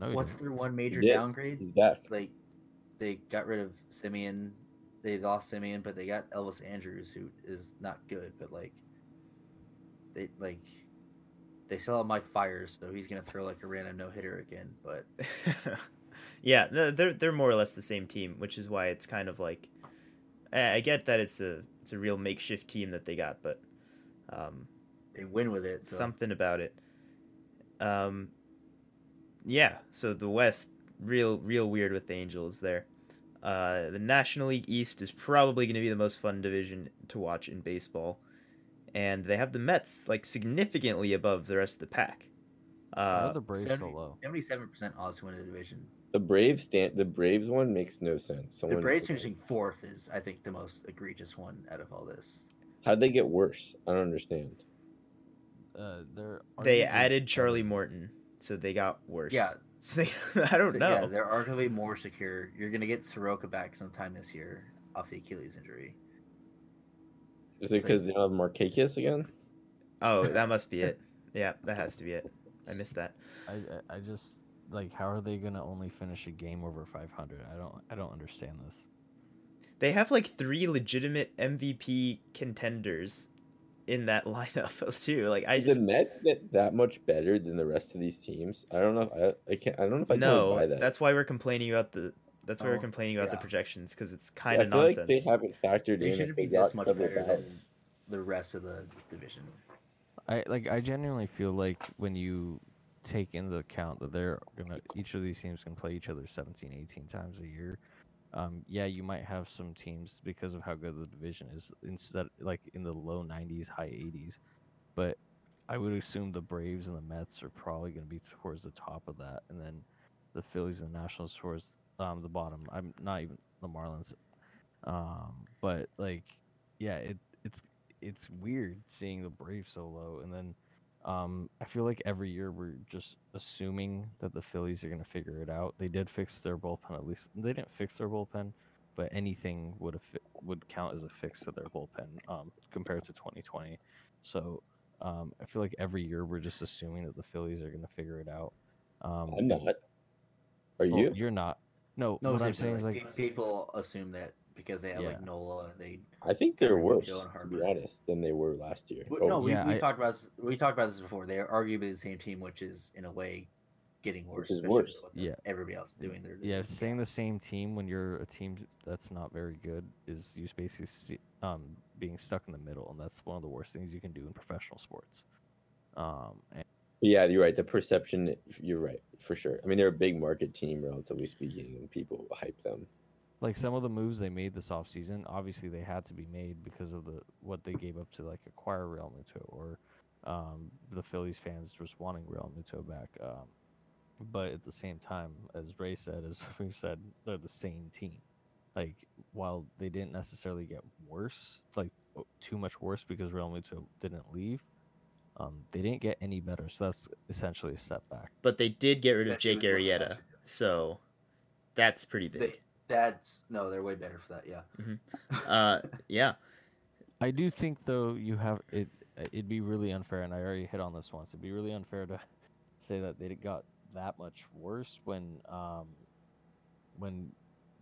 Speaker 2: no,
Speaker 3: what's
Speaker 2: didn't.
Speaker 3: their one major
Speaker 4: Yeah.
Speaker 3: downgrade?
Speaker 4: He's back.
Speaker 3: like they got rid of Semien. They lost Semien, but they got Elvis Andrus, who is not good. But like, they like they still have Mike Fiers, so he's gonna throw like a random no hitter again. But (laughs)
Speaker 1: yeah, they're they're more or less the same team, which is why it's kind of like I I get that it's a it's a real makeshift team that they got, but um,
Speaker 3: they win with it. So
Speaker 1: something about it. Um, yeah. So the West, real, real weird with the Angels there. Uh, the National League East is probably going to be the most fun division to watch in baseball, and they have the Mets like significantly above the rest of the pack. Uh,
Speaker 2: the Braves so low?
Speaker 3: seventy-seven percent odds to win the division.
Speaker 4: The Braves stand. The Braves one makes no sense.
Speaker 3: The Braves finishing fourth is, I think, the most egregious one out of all this.
Speaker 4: How'd they get worse? I don't understand.
Speaker 2: Uh, they're
Speaker 1: they
Speaker 2: arguably
Speaker 1: added. Charlie Morton, so they got worse.
Speaker 3: Yeah.
Speaker 1: So they, (laughs) I don't
Speaker 3: So,
Speaker 1: know.
Speaker 3: Yeah, they're arguably more secure. You're gonna get Soroka back sometime this year off the Achilles injury.
Speaker 4: Is it
Speaker 3: It's like-
Speaker 4: because they don't have Marquez again?
Speaker 1: Oh, that must be it. (laughs) Yeah, that has to be it. I missed that.
Speaker 2: I, I I just like how are they gonna only finish a game over 500? I don't I don't understand this.
Speaker 1: They have like three legitimate MVP contenders in that (laughs) lineup too. Like I just
Speaker 4: the Mets get that much better than the rest of these teams? I don't know. I I can't. I don't know if I can
Speaker 1: no.
Speaker 4: buy that.
Speaker 1: That's why we're complaining about the. That's why we're
Speaker 3: Oh,
Speaker 1: complaining about the projections because it's
Speaker 4: Yeah,
Speaker 1: kind
Speaker 4: I
Speaker 1: of
Speaker 4: feel
Speaker 1: nonsense.
Speaker 4: like they haven't factored
Speaker 3: They
Speaker 4: in. if
Speaker 3: shouldn't
Speaker 4: they
Speaker 3: be this much
Speaker 4: Trevor
Speaker 3: better than the rest of the division.
Speaker 2: I like I genuinely feel like when you take into account that they're gonna each of these teams can play each other 17 18 times a year um yeah you might have some teams because of how good the division is instead like in the low 90s high 80s but i would assume the braves and the mets are probably going to be towards the top of that and then the phillies and the nationals towards um the bottom. I'm not even the marlins. Um but like yeah it it's it's weird seeing the braves so low and then um, I feel like every year we're just assuming that the Phillies are going to figure it out. They did fix their bullpen at least. They didn't fix their bullpen, but anything would affi- would count as a fix to their bullpen um, compared to 2020. So um, I feel like every year we're just assuming that the Phillies are going to figure it out. Um,
Speaker 4: I'm not. Are
Speaker 2: well,
Speaker 4: you?
Speaker 2: You're not. No,
Speaker 3: No,
Speaker 2: what I'm
Speaker 3: seriously,
Speaker 2: saying is
Speaker 3: like,
Speaker 2: like
Speaker 3: people assume that because they have like
Speaker 2: Yeah.
Speaker 3: Nola, they.
Speaker 4: I think they're worse, to be honest, than they were last year.
Speaker 3: w-
Speaker 4: Oh,
Speaker 3: No, we,
Speaker 2: yeah,
Speaker 3: we
Speaker 2: I-
Speaker 3: talked about this, we talked about this before. They are arguably the same team, which is in a way getting worse.
Speaker 4: is worse.
Speaker 3: what
Speaker 2: Yeah.
Speaker 3: everybody else is doing. Their
Speaker 2: yeah, staying the same team when you're a team that's not very good is you basically see, um being stuck in the middle, and that's one of the worst things you can do in professional sports. Um, and
Speaker 4: Yeah, you're right. The perception, you're right for sure. I mean, they're a big market team, relatively speaking, and people hype them.
Speaker 2: Like some of the moves they made this offseason, obviously they had to be made because of the what they gave up to like acquire Realmuto or um, the Phillies fans just wanting Realmuto back. Um, but at the same time, as Ray said, as (laughs) we said, they're the same team. Like while they didn't necessarily get worse, like too much worse because Realmuto didn't leave, um, they didn't get any better. So that's essentially a step back.
Speaker 1: But they did get rid of Jake
Speaker 3: with
Speaker 1: Arrieta, so that's pretty
Speaker 3: They-
Speaker 1: big.
Speaker 3: That's no, they're way better for that. Yeah.
Speaker 1: Uh, yeah. (laughs)
Speaker 2: I do think though you have it. uh, It'd be really unfair, and I already hit on this once. It'd be really unfair to (laughs) say that they got that much worse when um when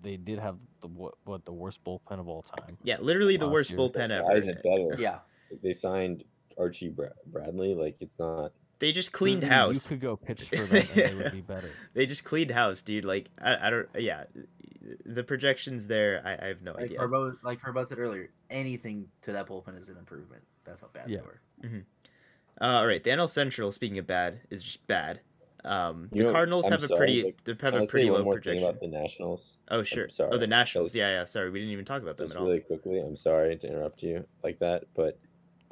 Speaker 2: they did have the what, what the worst bullpen of all time.
Speaker 1: Yeah, literally the worst
Speaker 2: year.
Speaker 1: bullpen
Speaker 4: Why
Speaker 1: ever.
Speaker 4: is it better?
Speaker 3: yeah.
Speaker 4: They signed Archie Bra- Bradley. Like, it's not.
Speaker 1: They just cleaned
Speaker 2: Literally,
Speaker 1: house.
Speaker 2: You could go pitch for them, and they would be (laughs) better.
Speaker 1: They just cleaned house, dude. Like I, I don't. Yeah, the projections there. I, I have no
Speaker 3: Like
Speaker 1: idea.
Speaker 3: Carbo, like Carbo said earlier, anything to that bullpen is an improvement. That's how bad
Speaker 2: Yeah.
Speaker 3: they were.
Speaker 1: Uh, all right, the NL Central. Speaking of bad, is just bad. Um,
Speaker 4: You
Speaker 1: the
Speaker 4: know,
Speaker 1: Cardinals
Speaker 4: I'm
Speaker 1: have a pretty.
Speaker 4: but
Speaker 1: They have
Speaker 4: Can I
Speaker 1: a
Speaker 4: say
Speaker 1: pretty low
Speaker 4: more thing
Speaker 1: projection.
Speaker 4: about the Nationals?
Speaker 1: Oh sure.
Speaker 4: sorry,
Speaker 1: Oh, the Nationals.
Speaker 4: because-
Speaker 1: Yeah, yeah. Sorry, we didn't even talk about them
Speaker 4: Just
Speaker 1: at all.
Speaker 4: really quickly, I'm sorry to interrupt you like that, but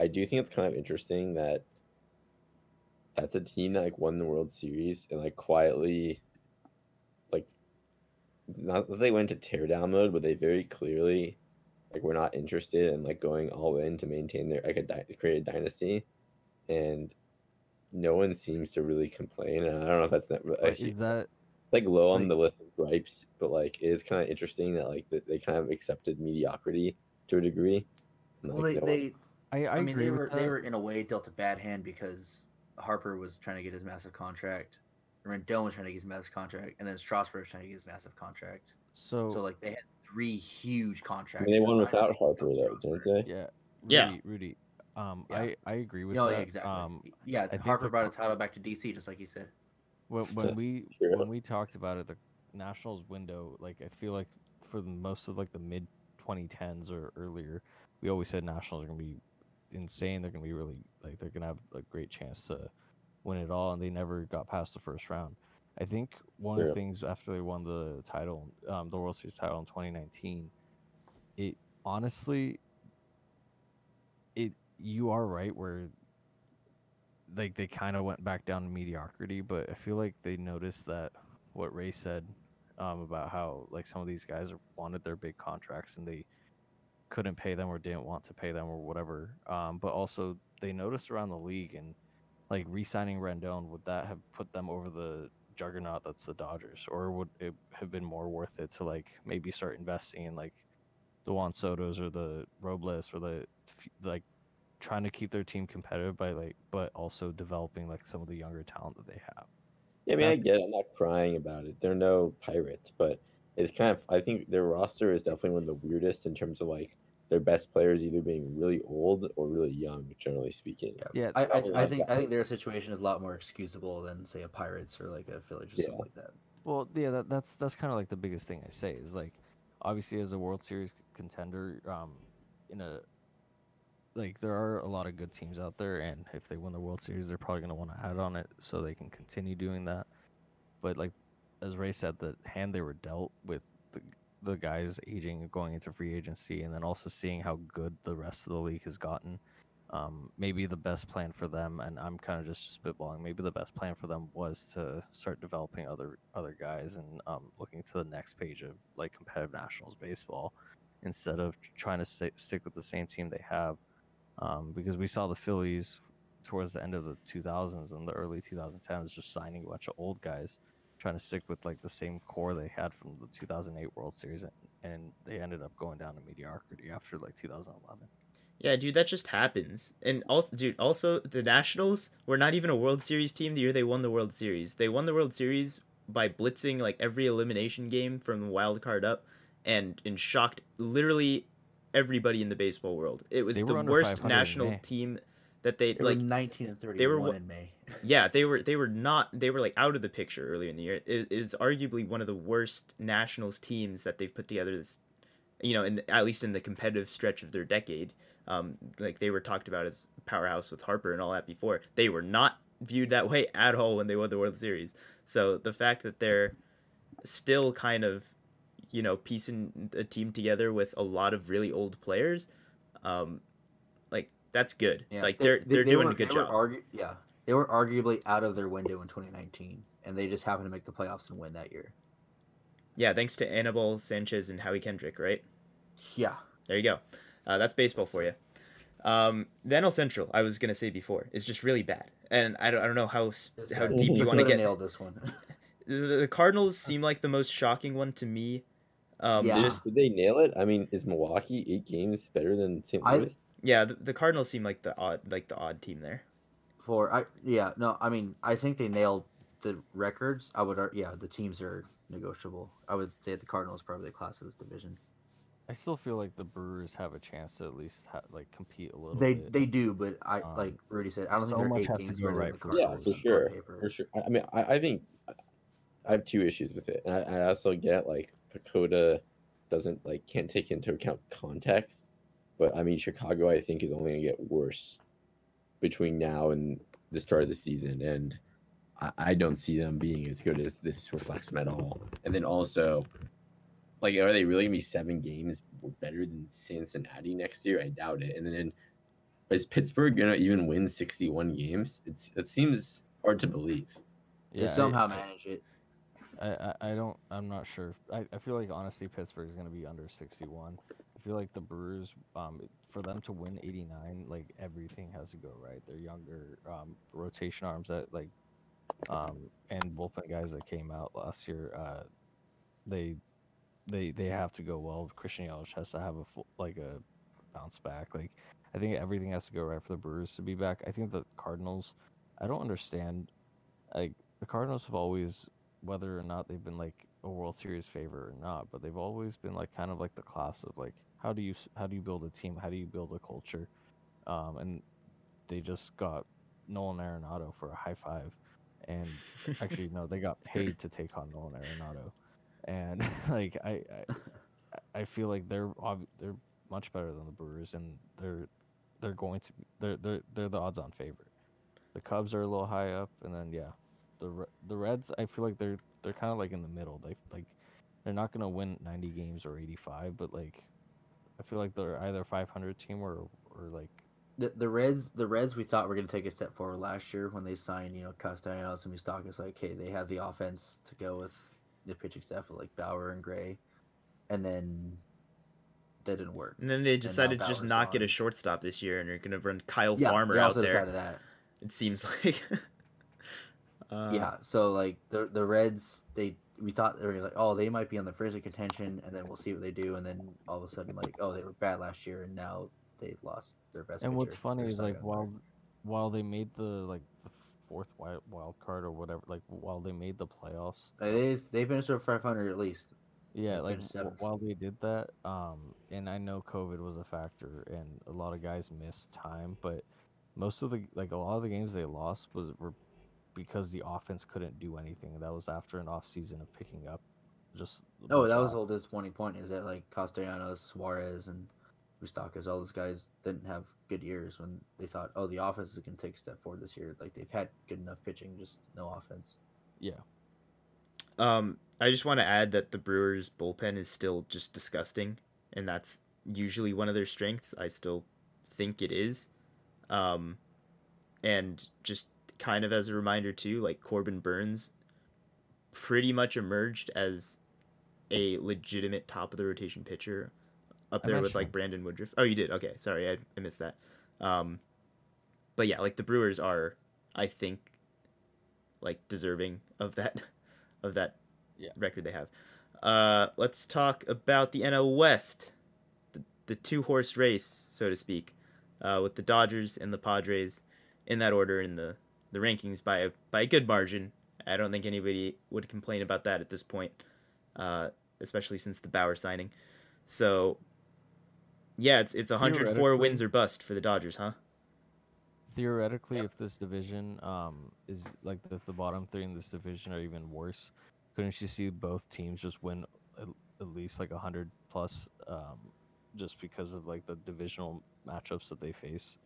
Speaker 4: I do think it's kind of interesting that that's a team that like won the World Series and like quietly, like, not that they went to teardown mode, but they very clearly, like, were not interested in like going all in to maintain their like a dy- create a dynasty, and no one seems to really complain. And I don't know if that's not like,
Speaker 2: is that
Speaker 4: like low on
Speaker 2: Like-
Speaker 4: the list of gripes, but like it is kind of interesting that like that they kind of accepted mediocrity to a degree. And,
Speaker 3: Well, they,
Speaker 4: no one-
Speaker 3: they
Speaker 2: I, I,
Speaker 3: I, mean,
Speaker 2: agree
Speaker 3: they were
Speaker 2: that.
Speaker 3: they were in a way dealt a bad hand because Harper was trying to get his massive contract, Rendon was trying to get his massive contract, and then Strasburg was trying to get his massive contract.
Speaker 2: so,
Speaker 3: So like they had three huge contracts.
Speaker 4: they
Speaker 3: to
Speaker 4: won without Harper though,
Speaker 3: Strasburg.
Speaker 4: didn't they?
Speaker 2: yeah,
Speaker 1: Yeah.
Speaker 2: Rudy, Rudy. Um,
Speaker 3: Yeah.
Speaker 2: I I agree with
Speaker 3: No,
Speaker 2: that.
Speaker 3: yeah, exactly.
Speaker 2: Um,
Speaker 3: yeah,
Speaker 2: think
Speaker 3: Harper
Speaker 2: the
Speaker 3: brought a title back to DC, just like you said.
Speaker 2: when, when (laughs) we
Speaker 4: Sure.
Speaker 2: when we talked about it, the Nationals window, like I feel like for the most of like the mid 2010s or earlier, we always said Nationals are gonna be insane. They're gonna be really like they're gonna have a great chance to win it all, and they never got past the first round. I think one of the things after they won the title, um, the World Series title in 2019, it honestly, it you are right where like they kind of went back down to mediocrity, but I feel like they noticed that what Ray said um, about how like some of these guys wanted their big contracts and they couldn't pay them or didn't want to pay them or whatever. Um, but also they noticed around the league and like re-signing Rendon would that have put them over the juggernaut that's the Dodgers, or would it have been more worth it to like maybe start investing in like the Juan Soto's or the Robles or the like trying to keep their team competitive by like but also developing like some of the younger talent that they have.
Speaker 4: Yeah, I mean, I get. It. I'm not crying about it. They're no pirates, but it's kind of. I think their roster is definitely one of the weirdest in terms of like their best players either being really old or really young, generally speaking.
Speaker 2: Yeah,
Speaker 3: I, I,
Speaker 4: Probably
Speaker 3: I
Speaker 4: not
Speaker 3: think I think their situation is a lot more excusable than say a Pirates or like a Phillies or
Speaker 4: Yeah.
Speaker 3: something like that.
Speaker 2: Well, yeah, that, that's that's kind of like the biggest thing I say is like, obviously as a World Series contender, um, in a like there are a lot of good teams out there, and if they win the World Series, they're probably gonna want to add on it so they can continue doing that. But like, as Ray said, the hand they were dealt with the the guys aging going into free agency, and then also seeing how good the rest of the league has gotten. Um, maybe the best plan for them, and I'm kind of just spitballing. Maybe the best plan for them was to start developing other other guys and um, looking to the next page of like competitive nationals baseball, instead of trying to sti stick with the same team they have. Um, because we saw the Phillies towards the end of the 2000s and the early 2010s just signing a bunch of old guys, trying to stick with like the same core they had from the 2008 World Series, and, and they ended up going down to mediocrity after like 2011.
Speaker 1: Yeah, dude, that just happens. And also, dude, also the Nationals were not even a World Series team the year they won the World Series. They won the World Series by blitzing like every elimination game from the wild card up, and and shocked literally everybody in the baseball world. It was the worst national team that they
Speaker 3: They
Speaker 1: like.
Speaker 3: were 19 and thirty.
Speaker 1: they were wa-
Speaker 3: in May.
Speaker 1: Yeah, they were they were not they were like out of the picture earlier in the year. It is arguably one of the worst Nationals teams that they've put together this you know, in at least in the competitive stretch of their decade. Um like they were talked about as powerhouse with Harper and all that before. They were not viewed that way at all when they won the World Series. So the fact that they're still kind of you know piecing a team together with a lot of really old players um like that's good. like
Speaker 3: they-
Speaker 1: they're
Speaker 3: they-
Speaker 1: they're doing
Speaker 3: were-
Speaker 1: a good job.
Speaker 3: argu- yeah, they were arguably out of their window in 2019, and they just happened to make the playoffs and win that year.
Speaker 1: Yeah, thanks to Anibal Sanchez and Howie Kendrick, right?
Speaker 3: Yeah,
Speaker 1: There you go. Uh, that's baseball for you. Um, the NL Central, I was gonna say before, is just really bad, and I don't, I don't know how how deep you want to get.
Speaker 3: nailed this one. (laughs)
Speaker 1: The, the Cardinals seem like the most shocking one to me. Um,
Speaker 3: Yeah.
Speaker 1: just
Speaker 4: Did they nail it? I mean, is Milwaukee eight games better than St.
Speaker 3: I-
Speaker 4: Louis?
Speaker 1: yeah, the, the Cardinals seem like the odd like the odd team there.
Speaker 3: For I yeah no I mean I think they nailed the records. I would yeah the teams are negotiable. I would say the Cardinals probably the class of this division.
Speaker 2: I still feel like the Brewers have a chance to at least ha- like compete a little
Speaker 3: They
Speaker 2: bit.
Speaker 3: they do, but I
Speaker 2: Um,
Speaker 3: like Rudy said, I don't think
Speaker 2: so
Speaker 3: they're
Speaker 2: much
Speaker 3: eight
Speaker 2: has to
Speaker 3: games
Speaker 2: go right
Speaker 3: the
Speaker 2: for
Speaker 4: Yeah, for
Speaker 3: on- on
Speaker 4: sure, for sure. I I mean, I, I think I have two issues with it, and I, I also get like PECOTA doesn't like can't take into account context, but I mean Chicago I think is only gonna get worse between now and the start of the season, and I, I don't see them being as good as this reflects them at all. And then also, like, are they really gonna be seven games better than Cincinnati next year? I doubt it. And then is Pittsburgh gonna even win sixty-one games? It's it seems hard to believe.
Speaker 3: They
Speaker 2: yeah, I-
Speaker 3: somehow manage it.
Speaker 2: I, I, I don't I'm not sure. I, I feel like honestly Pittsburgh's gonna be under 61. I feel like the Brewers, um, for them to win 89, like everything has to go right. They're younger, um, rotation arms that like, um, and bullpen guys that came out last year. Uh, they, they they have to go well. Christian Yelich has to have a full like a bounce back. Like I think everything has to go right for the Brewers to be back. I think the Cardinals. I don't understand. Like the Cardinals have always whether or not they've been like a World Series favor or not, but they've always been like kind of like the class of like how do you how do you build a team? How do you build a culture? Um, and they just got Nolan Arenado for a high five, and actually no, they got (laughs) paid to take on Nolan Arenado, and (laughs) like I I, I feel like they're ob- they're much better than the Brewers, and they're they're going to they're they're they're the odds-on favorite. The Cubs are a little high up, and then yeah, the the Reds. I feel like they're they're kind of like in the middle. They like they're not gonna win 90 games or 85, but like I feel like they're either 500 team or or like
Speaker 3: The, the Reds, the Reds, we thought were going to take a step forward last year when they signed, you know, Castellanos and Moustakas. Like, hey, they have the offense to go with the pitching staff with like Bauer and Gray, and then that didn't work.
Speaker 1: And then they decided to just
Speaker 3: Bauer's
Speaker 1: not get a shortstop this year, and you're gonna run Kyle
Speaker 3: yeah,
Speaker 1: Farmer
Speaker 3: they
Speaker 1: out
Speaker 3: also
Speaker 1: there.
Speaker 3: decided that.
Speaker 1: It seems (laughs) like. uh,
Speaker 3: yeah, so like the the Reds, they we thought they were like, oh, they might be on the of contention, and then we'll see what they do, and then all of a sudden, like, oh, they were bad last year, and now they lost their best.
Speaker 2: and what's funny is like while
Speaker 3: player.
Speaker 2: while they made the like the fourth wild, wild card or whatever like while they made the playoffs
Speaker 3: they they finished over 500 at least.
Speaker 2: yeah like
Speaker 3: seventh.
Speaker 2: while they did that um and i know covid was a factor and a lot of guys missed time but most of the like a lot of the games they lost was were because the offense couldn't do anything that was after an off season of picking up just a
Speaker 3: Oh, that was the
Speaker 2: op-
Speaker 3: whole disappointing point is that like Castellanos, Suarez, and Moustakas, all those guys didn't have good years when they thought, oh, the offense is going to take a step forward this year. Like they've had good enough pitching, just no offense.
Speaker 2: yeah
Speaker 1: Um, I just want to add that the Brewers bullpen is still just disgusting, and that's usually one of their strengths. I still think it is. Um, and just kind of as a reminder too, like Corbin Burnes pretty much emerged as a legitimate top of the rotation pitcher up there with like. Brandon Woodruff. Oh, you did? Okay, sorry, I, I missed that. Um, but yeah, like the Brewers are, I think, like deserving of that, (laughs) of that
Speaker 2: Yeah.
Speaker 1: record they have. Uh, let's talk about the NL West, the, the two horse race, so to speak, uh, with the Dodgers and the Padres in that order in the, the rankings by a, by a good margin. I don't think anybody would complain about that at this point, uh, especially since the Bauer signing. So, yeah, it's it's 104
Speaker 2: Theoretically-
Speaker 1: wins or bust for the Dodgers, huh?
Speaker 2: Theoretically, if this division um is like if the bottom three in this division are even worse, couldn't you see both teams just win at, at least like hundred plus, um, just because of like the divisional matchups that they face?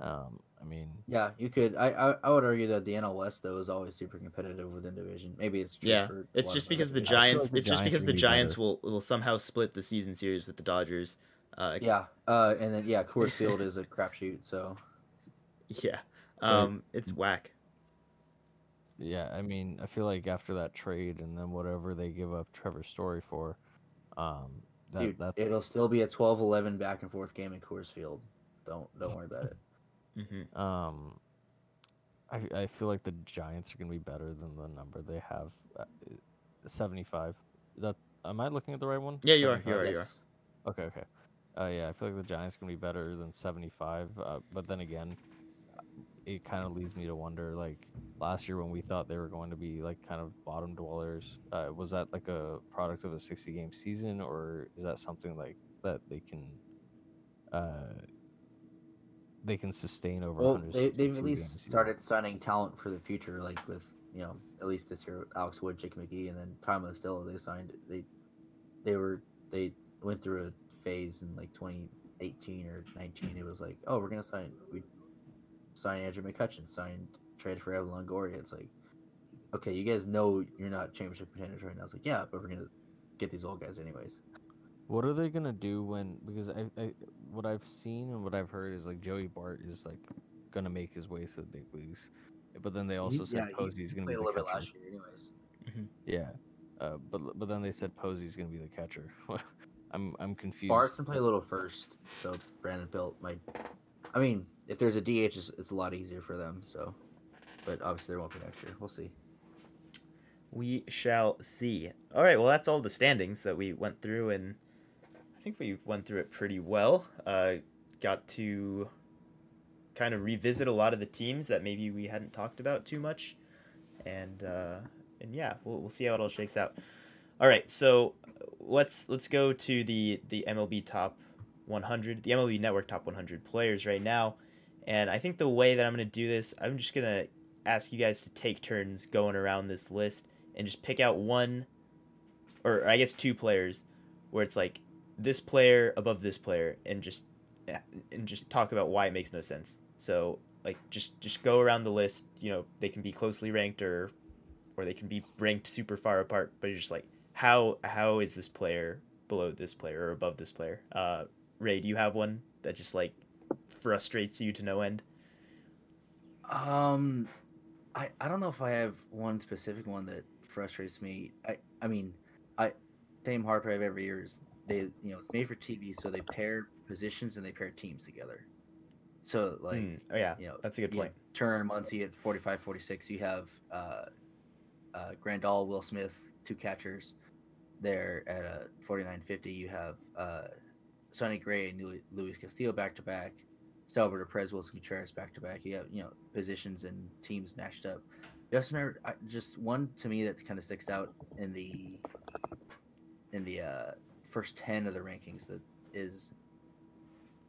Speaker 2: Um, I mean,
Speaker 3: Yeah, you could. I, I I would argue that the NL West though is always super competitive within division. Maybe it's true
Speaker 1: Yeah,
Speaker 3: for
Speaker 1: it's just because the
Speaker 3: other
Speaker 2: I feel like
Speaker 1: Giants.
Speaker 2: the
Speaker 1: It's just because the
Speaker 2: be
Speaker 1: Giants
Speaker 2: better.
Speaker 1: will will somehow split the season series with the Dodgers. Uh,
Speaker 3: Yeah, uh, and then yeah, Coors Field is a crapshoot. So (laughs)
Speaker 1: yeah. Um, it's whack.
Speaker 2: yeah, I mean, I feel like after that trade and then whatever they give up Trevor Story for, um, that
Speaker 3: dude,
Speaker 2: that's
Speaker 3: it'll still be a 12-11 back and forth game in Coors Field. Don't don't worry about it.
Speaker 1: Hmm
Speaker 2: Um, I I feel like the Giants are gonna be better than the number they have, uh, seventy five. That am I looking at the right one?
Speaker 1: Yeah, you are, you
Speaker 2: 75?
Speaker 1: are, you
Speaker 3: Yes.
Speaker 2: Okay, okay. Uh, yeah, I feel like the Giants gonna be better than seventy five. Uh, but then again, it kind of leads me to wonder, like last year when we thought they were going to be like kind of bottom dwellers, uh, was that like a product of a sixty game season, or is that something like that they can, uh, they can sustain over?
Speaker 3: Well, they, they've at least started signing talent for the future, like with you know at least this year Alex Wood, Jake McGee, and then Tom Still. They signed they they were they went through a phase in like 2018 or 19. It was like, oh, we're gonna sign we signed Andrew McCutchen, signed trade for Evan Longoria. It's like, okay, you guys know you're not championship contenders right now. It's like, yeah, but we're gonna get these old guys anyways.
Speaker 2: What are they gonna do when? Because I, I, what I've seen and what I've heard is like Joey Bart is like gonna make his way to the big leagues, but then they also
Speaker 3: He-
Speaker 2: said
Speaker 3: yeah, he
Speaker 2: Posey's gonna be
Speaker 3: a
Speaker 2: the
Speaker 3: little bit
Speaker 2: catcher.
Speaker 3: last year, anyways.
Speaker 2: Yeah, uh, but but then they said Posey's gonna be the catcher. (laughs) I'm I'm confused.
Speaker 3: Bart can play a little first, so Brandon Belt might. I mean, if there's a DH, it's, it's a lot easier for them. So, but obviously there won't be next year. We'll see.
Speaker 1: We shall see. All right. Well, that's all the standings that we went through, and I think we went through it pretty well. Uh, got to kind of revisit a lot of the teams that maybe we hadn't talked about too much, and uh, and yeah, we'll we'll see how it all shakes out. All right. So let's let's go to the the MLB top 100, the MLB Network top 100 players right now, and I think the way that I'm gonna do this, I'm just gonna ask you guys to take turns going around this list and just pick out one or I guess two players where it's like this player above this player and just and just talk about why it makes no sense. So like just just go around the list, you know, they can be closely ranked or or they can be ranked super far apart, but just like how how is this player below this player or above this player? Uh Ray, do you have one that just like frustrates you to no end?
Speaker 3: Um, I I don't know if I have one specific one that frustrates me. I I mean, I same hard drive every year is they you know it's made for TV, so they pair positions and they pair teams together. So like
Speaker 1: Hmm, oh yeah,
Speaker 3: you know
Speaker 1: that's a good point.
Speaker 3: have Turner and Muncy at 45, 46. You have uh, uh, Grandal, Will Smith, two catchers. There at uh, 49, 50. You have uh, Sonny Gray and Lu- Luis Castillo back to back. Salvador Perez, Willson Contreras back to back. You have you know positions and teams matched up. Just remember, I- just one to me that kind of sticks out in the in the uh, first ten of the rankings that is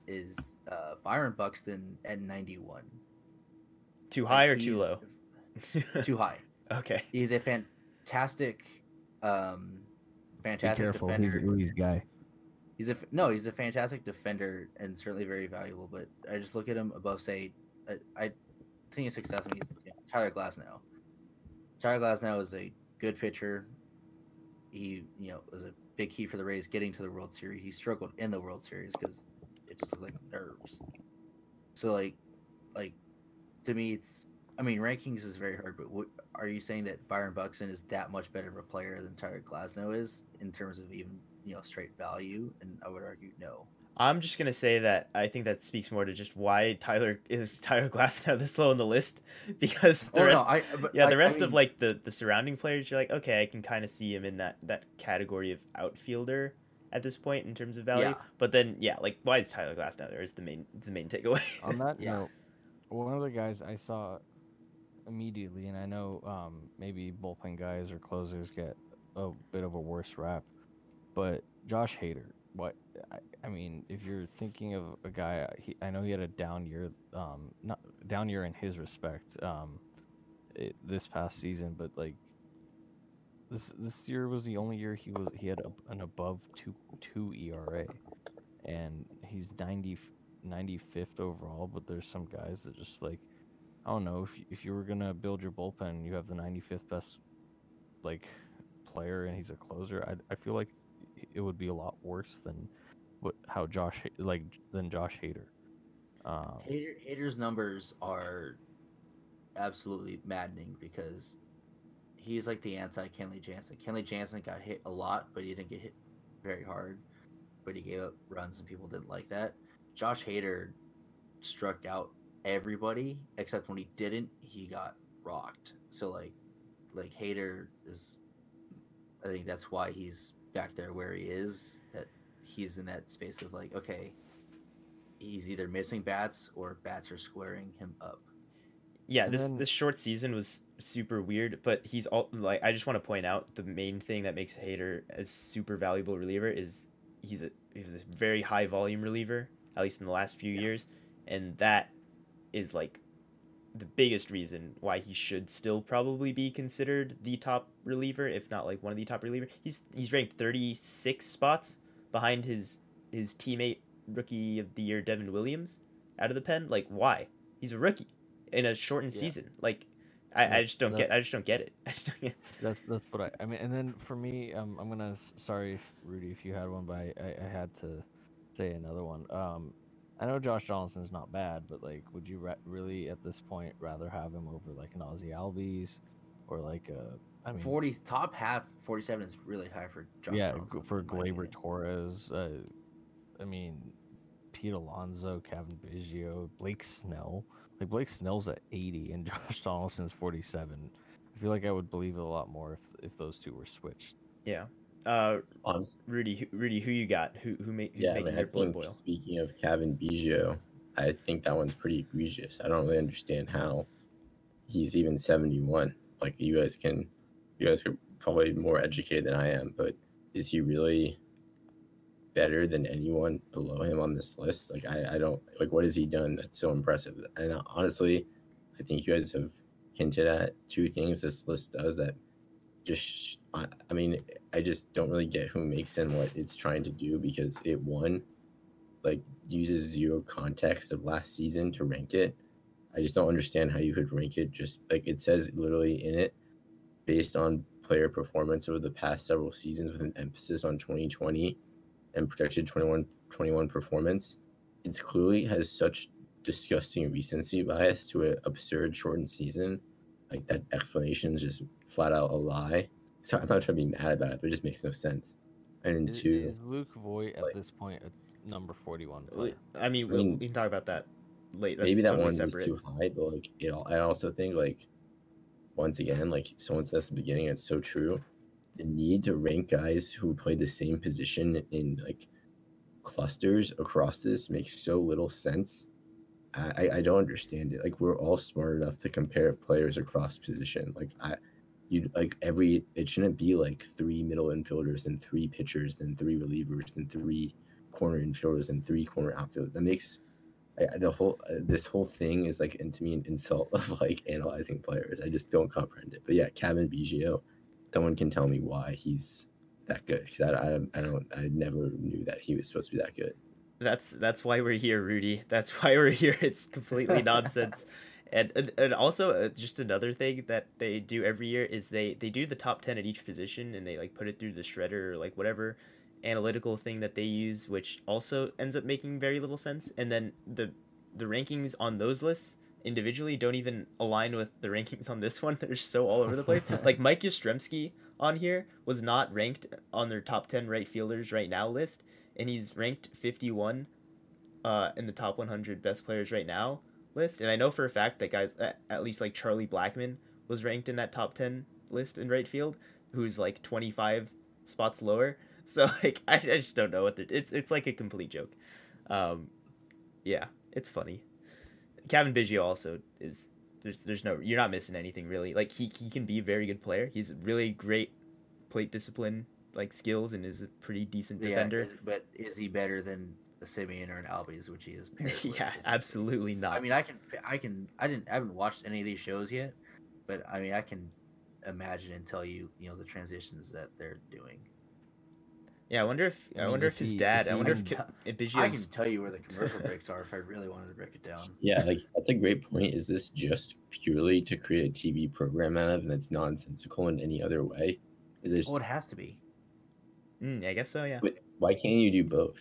Speaker 3: is uh, Byron Buxton at 91.
Speaker 1: Too high or too low? (laughs)
Speaker 3: Too high.
Speaker 1: okay.
Speaker 3: He's a fantastic, um,
Speaker 2: Be
Speaker 3: fantastic
Speaker 2: careful, he's a
Speaker 3: defender.
Speaker 2: Louis guy.
Speaker 3: He's a f- no, he's a fantastic defender and certainly very valuable. But I just look at him above, say, I, I think his success means you know, Tyler Glasnow. Tyler Glasnow is a good pitcher. He, you know, was a big key for the Rays getting to the World Series. He struggled in the World Series because it just looked like nerves. So like, like to me, it's. I mean, rankings is very hard, but what, are you saying that Byron Buxton is that much better of a player than Tyler Glasnow is in terms of even you know straight value? And I would argue no.
Speaker 1: I'm just gonna say that I think that speaks more to just why Tyler (laughs) is Tyler Glasnow this low on the list (laughs) because the
Speaker 3: Oh,
Speaker 1: rest,
Speaker 3: no, I, but
Speaker 1: yeah,
Speaker 3: I-
Speaker 1: the
Speaker 3: I
Speaker 1: rest of
Speaker 3: mean,
Speaker 1: like the the surrounding players, you're like, okay, I can kind of see him in that that category of outfielder at this point in terms of value.
Speaker 3: Yeah.
Speaker 1: But then, yeah, like why is Tyler Glasnow there? Is the main is the main takeaway. (laughs)
Speaker 2: On that
Speaker 3: Yeah.
Speaker 2: note, one of the guys I saw immediately, and I know um, maybe bullpen guys or closers get a bit of a worse rap, but Josh Hader. What I, I mean, if you're thinking of a guy, he, I know he had a down year, um, not down year in his respect, um, it, this past season, but like this this year was the only year he was he had a, an above two two ERA, and he's 90, 95th overall. But there's some guys that just like I don't know if you- if you were gonna build your bullpen, you have the 95th best like player, and he's a closer. I I feel like it would be a lot worse than what how Josh like than Josh Hader. Um,
Speaker 3: Hader, Hader's numbers are absolutely maddening because he's like the anti Kenley Jansen. Kenley Jansen got hit a lot, but he didn't get hit very hard. But he gave up runs, and people didn't like that. Josh Hader struck out everybody except when he didn't, he got rocked. So like, like Hader is. I think that's why he's back there where he is. That he's in that space of like, okay, he's either missing bats or bats are squaring him up.
Speaker 1: yeah,
Speaker 2: And
Speaker 1: this
Speaker 2: then-
Speaker 1: this short season was super weird, but he's all like I just want to point out the main thing that makes Hader a super valuable reliever is he's a he's a very high volume reliever, at least in the last few years, and that is like the biggest reason why he should still probably be considered the top reliever, if not like one of the top reliever. He's he's ranked 36 spots behind his his teammate rookie of the year Devin Williams out of the pen. Like why? He's a rookie in a shortened
Speaker 3: Yeah.
Speaker 1: season. Like I, I just don't get I just don't get it. (laughs) I just don't get
Speaker 2: That's that's what I I mean. And then for me, um, I'm gonna sorry if Rudy if you had one, but I, I, I had to say another one. Um, I know Josh Johnson's not bad, but like, would you ra- really at this point rather have him over like an Ozzy Albies or like a I mean
Speaker 3: Forty top half, forty-seven is really high for Josh
Speaker 2: yeah
Speaker 3: Johnson,
Speaker 2: for
Speaker 3: in Gleyber.
Speaker 2: Torres. Uh, I mean Pete Alonso, Cavan Biggio, Blake Snell. Like Blake Snell's at 80 and (laughs) Josh Donaldson's 47. I feel like I would believe it a lot more if if those two were switched.
Speaker 1: yeah. Uh,
Speaker 4: Honestly,
Speaker 1: Rudy, who, Rudy, who you got? Who who ma- who's
Speaker 4: yeah, I
Speaker 1: making
Speaker 4: mean,
Speaker 1: your
Speaker 4: I
Speaker 1: blood boil?
Speaker 4: speaking of Cavan Biggio, I think that one's pretty egregious. I don't really understand how he's even 71. Like you guys can, you guys are probably more educated than I am, but is he really better than anyone below him on this list? Like I, I don't like what has he done that's so impressive? And honestly, I think you guys have hinted at two things this list does that just I, I mean I just don't really get who makes and what it's trying to do because it one like uses zero context of last season to rank it. I just don't understand how you could rank it just like it says literally in it based on player performance over the past several seasons with an emphasis on 2020 and projected 21 21 performance. It's clearly has such disgusting recency bias to an absurd shortened season. Like that explanation is just flat out a lie. So I'm not trying to be mad about it, but it just makes no sense. And
Speaker 2: Is,
Speaker 4: two,
Speaker 2: is Luke Voit at
Speaker 4: like-
Speaker 2: this point a number 41
Speaker 1: We-
Speaker 2: player?
Speaker 1: I mean, we'll,
Speaker 4: mean,
Speaker 1: we can talk about that late. That's
Speaker 4: maybe that
Speaker 1: totally
Speaker 4: one
Speaker 1: separate.
Speaker 4: is too high, but like it, al- I also think like once again, like someone said at the beginning, it's so true. The need to rank guys who play the same position in like clusters across this makes so little sense. I, I- I don't understand it. Like we're all smart enough to compare players across position. Like I you like every it shouldn't be like three middle infielders and three pitchers and three relievers and three corner infielders and three corner outfielders. That makes I, the whole uh, this whole thing is like and to me an insult of (laughs) like analyzing players. I just don't comprehend it. But yeah, Cavan Biggio, someone can tell me why he's that good because I, I I don't I never knew that he was supposed to be that good.
Speaker 1: That's that's why we're here, Rudy. That's why we're here. It's completely (laughs) nonsense. And, and also uh, just another thing that they do every year is they they do the top 10 at each position and they like put it through the shredder or like whatever analytical thing that they use which also ends up making very little sense. And then the the rankings on those lists individually don't even align with the (laughs) rankings on this one. They're so all over the place. (laughs) Like Mike Yastrzemski on here was not ranked on their top 10 right fielders right now list and he's ranked 51 uh, in the top 100 best players right now list. And I know for a fact that guys, at, least like Charlie Blackmon, was ranked in that top 10 list in right field, who's like 25 spots lower. (laughs) So like I, I just don't know what they're, it's it's like a complete joke. Um, yeah, it's funny. Cavan Biggio also is there's there's no you're not missing anything really. Like he he can be a very good player. He's really great plate discipline like skills and is a pretty decent defender.
Speaker 3: Yeah, is, but is he better than a Semien or an Albies, which he is? (laughs) paired with,
Speaker 1: yeah, absolutely not.
Speaker 3: I mean, I can, I can, I didn't, I haven't watched any of these shows yet, but I mean, I can imagine and tell you, you know, the transitions that they're doing.
Speaker 1: yeah, I wonder if I,
Speaker 2: I mean,
Speaker 1: wonder if his
Speaker 2: he-
Speaker 1: dad.
Speaker 2: is
Speaker 1: I
Speaker 2: he
Speaker 1: wonder if,
Speaker 3: even-
Speaker 1: Ki- if
Speaker 3: I can tell you where the commercial (laughs) breaks are if I really wanted to break it down.
Speaker 4: Yeah, like that's a great point. Is this just purely to create a TV program out of, and it's nonsensical in any other way? Is this
Speaker 3: Well, it has to be.
Speaker 1: Mm, I guess so. Yeah.
Speaker 4: Wait, why can't you do both?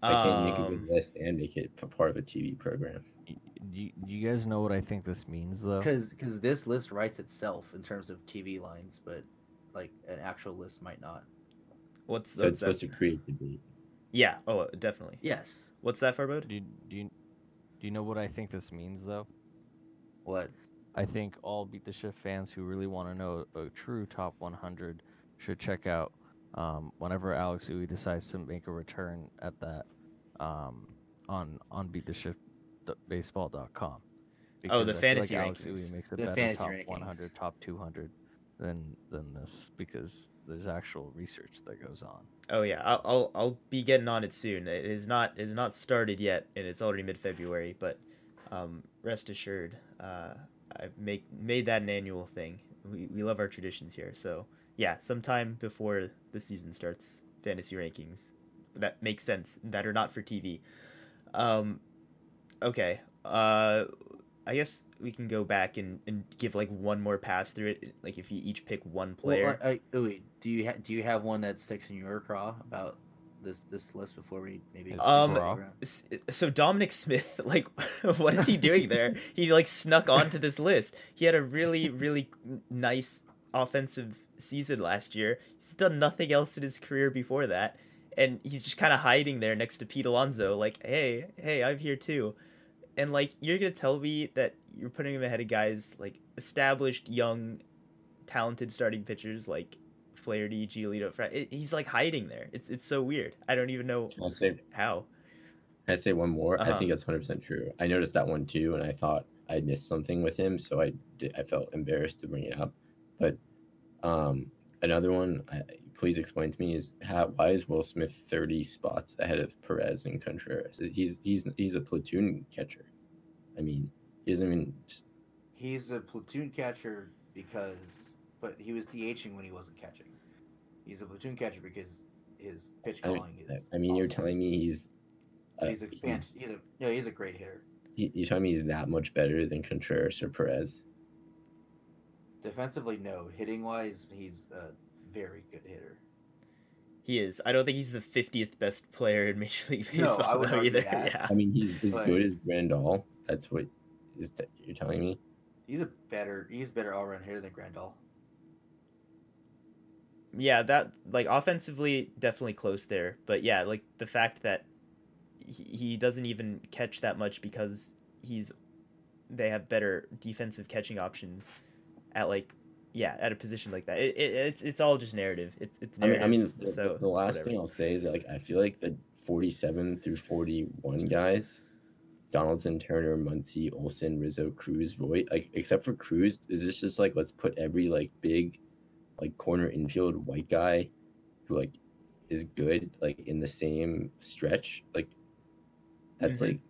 Speaker 4: Why can't you make a
Speaker 1: Um,
Speaker 4: good list and make it p- part of a TV program?
Speaker 2: Do you, do you guys know what I think this means though?
Speaker 3: Because because this list writes itself in terms of TV lines, but like an actual list might not.
Speaker 1: what's
Speaker 4: So it's
Speaker 1: what's
Speaker 4: supposed to create debate.
Speaker 1: Yeah. Oh, definitely.
Speaker 3: Yes.
Speaker 1: What's that for, Bode?
Speaker 2: Do you, do you do you know what I think this means though?
Speaker 3: What?
Speaker 2: I think all Beat the Shift fans who really want to know a true top 100 should check out um, whenever Alex Uwe decides to make a return at that um, on on beattheshiftbaseball.com.
Speaker 1: Oh, the
Speaker 2: I
Speaker 1: fantasy
Speaker 2: like Alex
Speaker 1: rankings.
Speaker 2: Uwe makes a
Speaker 3: The
Speaker 2: better
Speaker 3: fantasy
Speaker 2: top
Speaker 3: rankings.
Speaker 2: 100, top 200 than than this because there's actual research that goes on.
Speaker 1: Oh yeah, I'll, I'll I'll be getting on it soon. It is not it is not started yet, and it's already mid February. But um, rest assured, uh, I've make made that an annual thing. We we love our traditions here. So yeah, sometime before the season starts, fantasy rankings that makes sense that are not for TV. Um, okay. Uh, I guess we can go back and, and give like one more pass through it. Like if you each pick one player.
Speaker 3: Well, I, I, wait, do you ha- do you have one that sticks in your craw about this this list before we maybe?
Speaker 2: It's
Speaker 1: Um, so Dominic Smith, (laughs) like, (laughs) what is he doing there? (laughs) he like snuck onto this list. He had a really, really nice offensive season last year. He's done nothing else in his career before that, and he's just kind of hiding there next to Pete Alonso, like, hey, hey, I'm here too. And like, you're gonna tell me that you're putting him ahead of guys like established, young, talented starting pitchers like Flaherty, Giolito. Fra- He's like hiding there. It's it's so weird. I don't even know
Speaker 4: I'll say,
Speaker 1: how.
Speaker 4: can I say one more?
Speaker 1: Uh-huh.
Speaker 4: I think that's hundred percent true. I noticed that one too, and I thought I missed something with him, so I did, I felt embarrassed to bring it up. But um, another one, I, please explain to me is how why is Will Smith thirty spots ahead of Perez and Contreras? He's he's he's a platoon catcher. I mean, he doesn't even.
Speaker 3: He's a platoon catcher because, but he was DHing when he wasn't catching. He's a platoon catcher because his pitch
Speaker 4: I,
Speaker 3: calling is.
Speaker 4: I mean, you're telling me he's. Uh,
Speaker 3: he's a fan, he's a yeah he's a great hitter.
Speaker 4: you're telling me he's that much better than Contreras or Perez?
Speaker 3: Defensively, no. Hitting wise, he's a very good hitter.
Speaker 1: He is. I don't think he's the fiftieth best player in (laughs) Major League Baseball
Speaker 3: No,
Speaker 1: Baseball
Speaker 3: I wouldn't
Speaker 1: though, either.
Speaker 3: that.
Speaker 1: Yeah.
Speaker 4: I mean, he's as
Speaker 3: But-
Speaker 4: good as Grandal. That's what is t- you're telling me.
Speaker 3: He's a better he's a better all around hitter than Grandal.
Speaker 1: Yeah, that like offensively definitely close there, but yeah, like the fact that he, he doesn't even catch that much because he's they have better defensive catching options at like yeah at a position like that. It, it it's it's all just narrative. It's it's
Speaker 4: I mean,
Speaker 1: narrative.
Speaker 4: I mean, the,
Speaker 1: so
Speaker 4: the- the last thing I'll say is that, like I feel like the 47 through 41 guys, Donaldson, Turner, Muncy, Olson, Rizzo, Cruz, Voit, like except for Cruz, is this just like let's put every like big, like corner infield white guy, who like is good like in the same stretch, like that's
Speaker 1: Mhm.
Speaker 4: like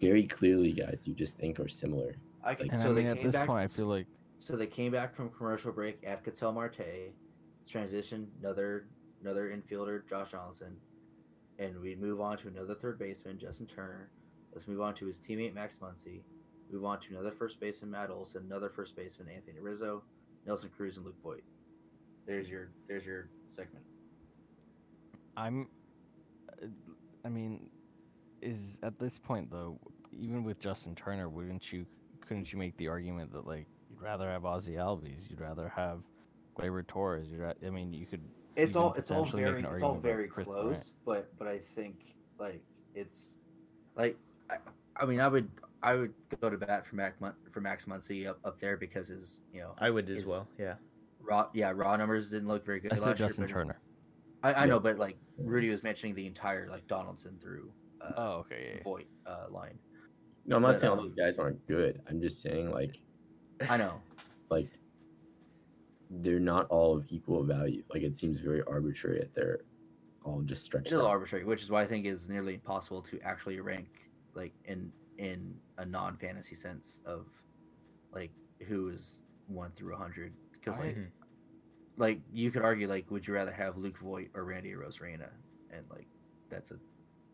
Speaker 4: very clearly guys you just think are similar.
Speaker 3: I can,
Speaker 4: Like-
Speaker 2: And
Speaker 3: so
Speaker 2: I
Speaker 3: they
Speaker 2: mean, at
Speaker 3: came
Speaker 2: this
Speaker 3: back.
Speaker 2: point, I feel like
Speaker 3: so they came back from commercial break at Ketel Marte, transition another another infielder Josh Donaldson, and we move on to another third baseman Justin Turner. Let's move on to his teammate Max Muncy. Move on to another first baseman Matt Olson, another first baseman Anthony Rizzo, Nelson Cruz, and Luke Voit. There's your there's your segment.
Speaker 2: I'm. uh, I mean, is at this point though, even with Justin Turner, wouldn't you? Couldn't you make the argument that like you'd rather have Ozzy Albies, you'd rather have Gleyber Torres? You'd ra- I mean, you could
Speaker 3: it's
Speaker 2: you
Speaker 3: all it's all very it's all very close,
Speaker 2: Bryant.
Speaker 3: but but I think like it's like I, I mean I would I would go to bat for Mac for Max Muncy up, up there because his you know
Speaker 1: I would as
Speaker 3: Is-
Speaker 1: well. Yeah.
Speaker 3: raw yeah raw numbers didn't look very good
Speaker 2: I said Justin
Speaker 3: year.
Speaker 2: Turner.
Speaker 3: I, I
Speaker 4: Yeah.
Speaker 3: know, but like Rudy was mentioning the entire like Donaldson through uh,
Speaker 2: Oh, okay. Yeah, yeah.
Speaker 3: Voit uh, line.
Speaker 4: No, I'm not
Speaker 3: But,
Speaker 4: saying all
Speaker 3: um,
Speaker 4: those guys aren't good. I'm just saying like
Speaker 3: I know. (laughs)
Speaker 4: like they're not all of equal value. Like it seems very arbitrary that they're all just stretched
Speaker 3: It's a little
Speaker 4: out.
Speaker 3: arbitrary, which is why I think it's nearly impossible to actually rank like in in a non fantasy sense of like who is one through a hundred. Because
Speaker 2: I-
Speaker 3: like like you could argue like would you rather have Luke Voit or Randy Arozarena? And like that's a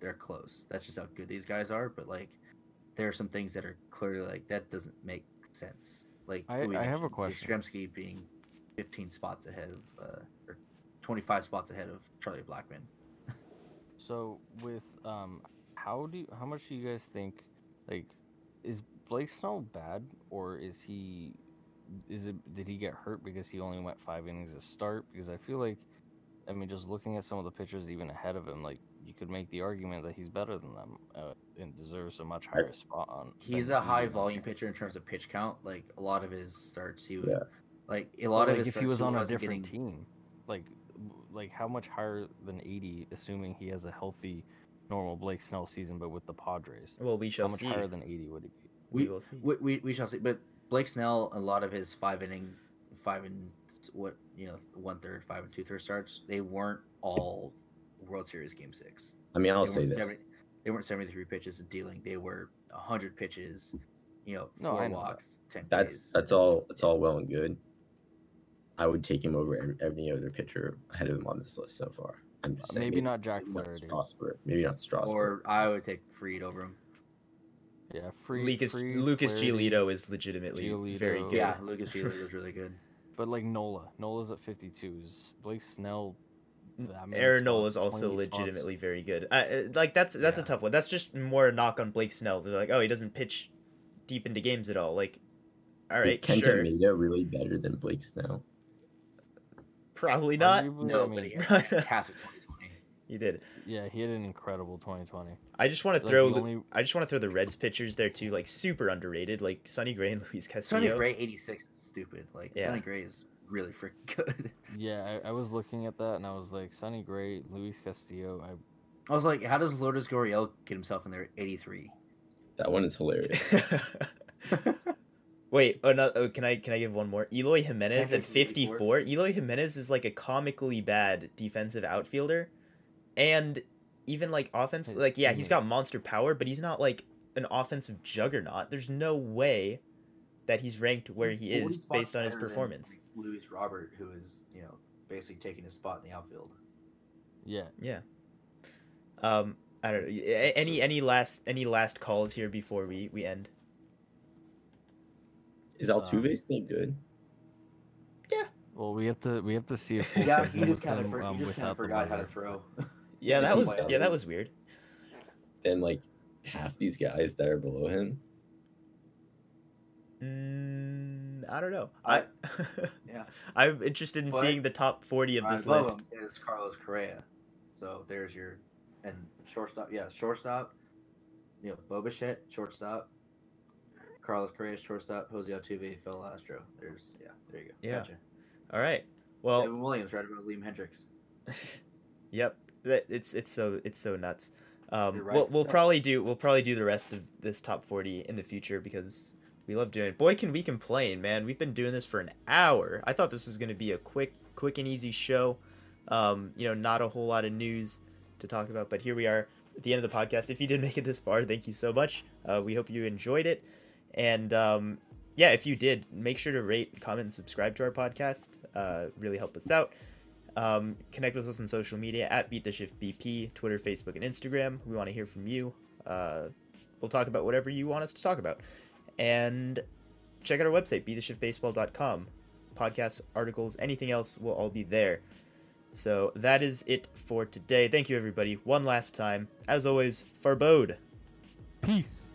Speaker 3: they're close. That's just how good these guys are. But like there are some things that are clearly like that doesn't make sense. Like
Speaker 2: I- I have a question.
Speaker 3: Yastrzemski being 15 spots ahead of uh, or 25 spots ahead of Charlie Blackmon. (laughs)
Speaker 2: So with um, how do you, how much do you guys think like is Blake Snell bad or is he is it did he get hurt because he only went five innings to start? Because I feel like I mean just looking at some of the pitchers even ahead of him, like you could make the argument that he's better than them uh, and deserves a much higher spot on.
Speaker 3: He's a high
Speaker 2: even them.
Speaker 3: volume pitcher in terms of pitch count. Like a lot of his starts, he would
Speaker 4: Yeah.
Speaker 3: like a
Speaker 2: But,
Speaker 3: lot of
Speaker 2: like
Speaker 3: his
Speaker 2: if he was on a different
Speaker 3: getting-
Speaker 2: team, like like how much higher than 80, assuming he has a healthy, normal Blake Snell season, but with the Padres?
Speaker 1: Well, we
Speaker 2: How
Speaker 1: shall
Speaker 2: much
Speaker 1: see.
Speaker 2: higher than 80 would he be?
Speaker 1: we,
Speaker 3: We-
Speaker 1: will see.
Speaker 3: We, we, we shall see. But Blake Snell, a lot of his five inning, five and what you know, one third, five and two third starts, they weren't all World Series Game Six.
Speaker 4: I mean, I'll
Speaker 3: they
Speaker 4: say
Speaker 3: weren't
Speaker 4: this.
Speaker 3: 70 they weren't seventy three pitches of dealing. They were hundred pitches. You know,
Speaker 2: No,
Speaker 3: four
Speaker 2: I know that.
Speaker 3: walks, ten.
Speaker 4: That's
Speaker 3: Ks.
Speaker 4: that's all that's all well and good. I would take him over every, any other pitcher ahead of him on this list so far. I'm just saying,
Speaker 2: maybe not Jack
Speaker 4: maybe not
Speaker 2: Flaherty.
Speaker 4: Strasburg. Maybe not Strasburg.
Speaker 3: Or I would take Fried over him.
Speaker 2: Yeah, free.
Speaker 1: Lucas
Speaker 2: free
Speaker 1: Lucas
Speaker 2: Flaherty,
Speaker 1: Giolito is legitimately very
Speaker 2: Giolito.
Speaker 1: good.
Speaker 3: Yeah, Lucas Giolito was really good.
Speaker 2: But like Nola, Nola's at 52. Is Blake Snell? That many
Speaker 1: Aaron Nola is also
Speaker 2: 20 spots?
Speaker 1: legitimately very good. Uh, Uh, like that's that's
Speaker 3: Yeah.
Speaker 1: a tough one. That's just more a knock on Blake Snell. They're like, oh, he doesn't pitch deep into games at all. Like, all right,
Speaker 4: is Kenta
Speaker 1: sure,
Speaker 4: Maeda really better than Blake Snell?
Speaker 1: probably not.
Speaker 2: Arguably,
Speaker 3: No,
Speaker 2: I
Speaker 3: but
Speaker 2: mean,
Speaker 3: he (laughs) fantastic 2020.
Speaker 1: He did.
Speaker 2: yeah, he had an incredible 2020.
Speaker 1: I just want to throw.
Speaker 2: the
Speaker 1: the-
Speaker 2: only-
Speaker 1: I just want to throw the Reds pitchers there too, like super underrated, like Sonny Gray and (laughs) Luis Castillo.
Speaker 3: Sonny Gray 86 is stupid. Like
Speaker 1: Yeah.
Speaker 3: Sonny Gray is really freaking (laughs) good.
Speaker 2: Yeah, I, I was looking at that and I was like, Sonny Gray, Luis Castillo. I
Speaker 3: I was like, how does Lourdes Gurriel get himself in there at 83?
Speaker 4: That one is hilarious. (laughs)
Speaker 1: Wait, oh no! Oh, can I can I give one more? Eloy Jimenez at
Speaker 3: 54.
Speaker 1: 54. Eloy Jimenez is like a comically bad defensive outfielder, and even like offense. Like, yeah, he's got monster power, but he's not like an offensive juggernaut. There's no way that he's ranked where he is based on his performance.
Speaker 3: like, Luis Robert, who is you know basically taking his spot in the outfield.
Speaker 2: yeah.
Speaker 1: Yeah. Um, I don't know. Any any last any last calls here before we we end?
Speaker 4: Is Altuve still good? Yeah.
Speaker 2: Well, we have to we have to see if (laughs)
Speaker 3: Yeah, (laughs) he just kind of for,
Speaker 2: um,
Speaker 3: just kind of forgot how to throw.
Speaker 1: Yeah, (laughs) that was yeah that was weird.
Speaker 4: Then like half these guys that are below him.
Speaker 1: Mm, I don't know.
Speaker 3: I- (laughs) yeah.
Speaker 1: I'm interested in
Speaker 3: But-
Speaker 1: seeing the top 40 of this list.
Speaker 3: is Carlos Correa. So there's your and shortstop. Yeah, shortstop. You know, Bo Bichette, shortstop. Carlos Correa, shortstop. Jose Altuve, Phil Astro. There's yeah. There you go.
Speaker 1: Yeah.
Speaker 3: Gotcha.
Speaker 1: All right. Well,
Speaker 3: Evan Williams right about Liam Hendriks. (laughs)
Speaker 1: Yep, that it's it's so it's so nuts. Um,
Speaker 3: right
Speaker 1: we'll we'll probably do we'll probably do the rest of this top forty in the future because we love doing it. Boy, can we complain, man! We've been doing this for an hour. I thought this was going to be a quick quick and easy show. Um, you know, not a whole lot of news to talk about, but here we are at the end of the podcast. If you did make it this far, thank you so much. Uh, we hope you enjoyed it, and um, yeah, if you did, make sure to rate, comment, and subscribe to our podcast. Uh, really help us out. Um, connect with us on social media at Beat the Shift BP, Twitter, Facebook, and Instagram. We want to hear from you. Uh, we'll talk about whatever you want us to talk about. And check out our website, beattheshiftbaseball.com. Podcasts, articles, anything else will all be there. So that is it for today. Thank you, everybody. One last time. As always, Farbode.
Speaker 2: Peace.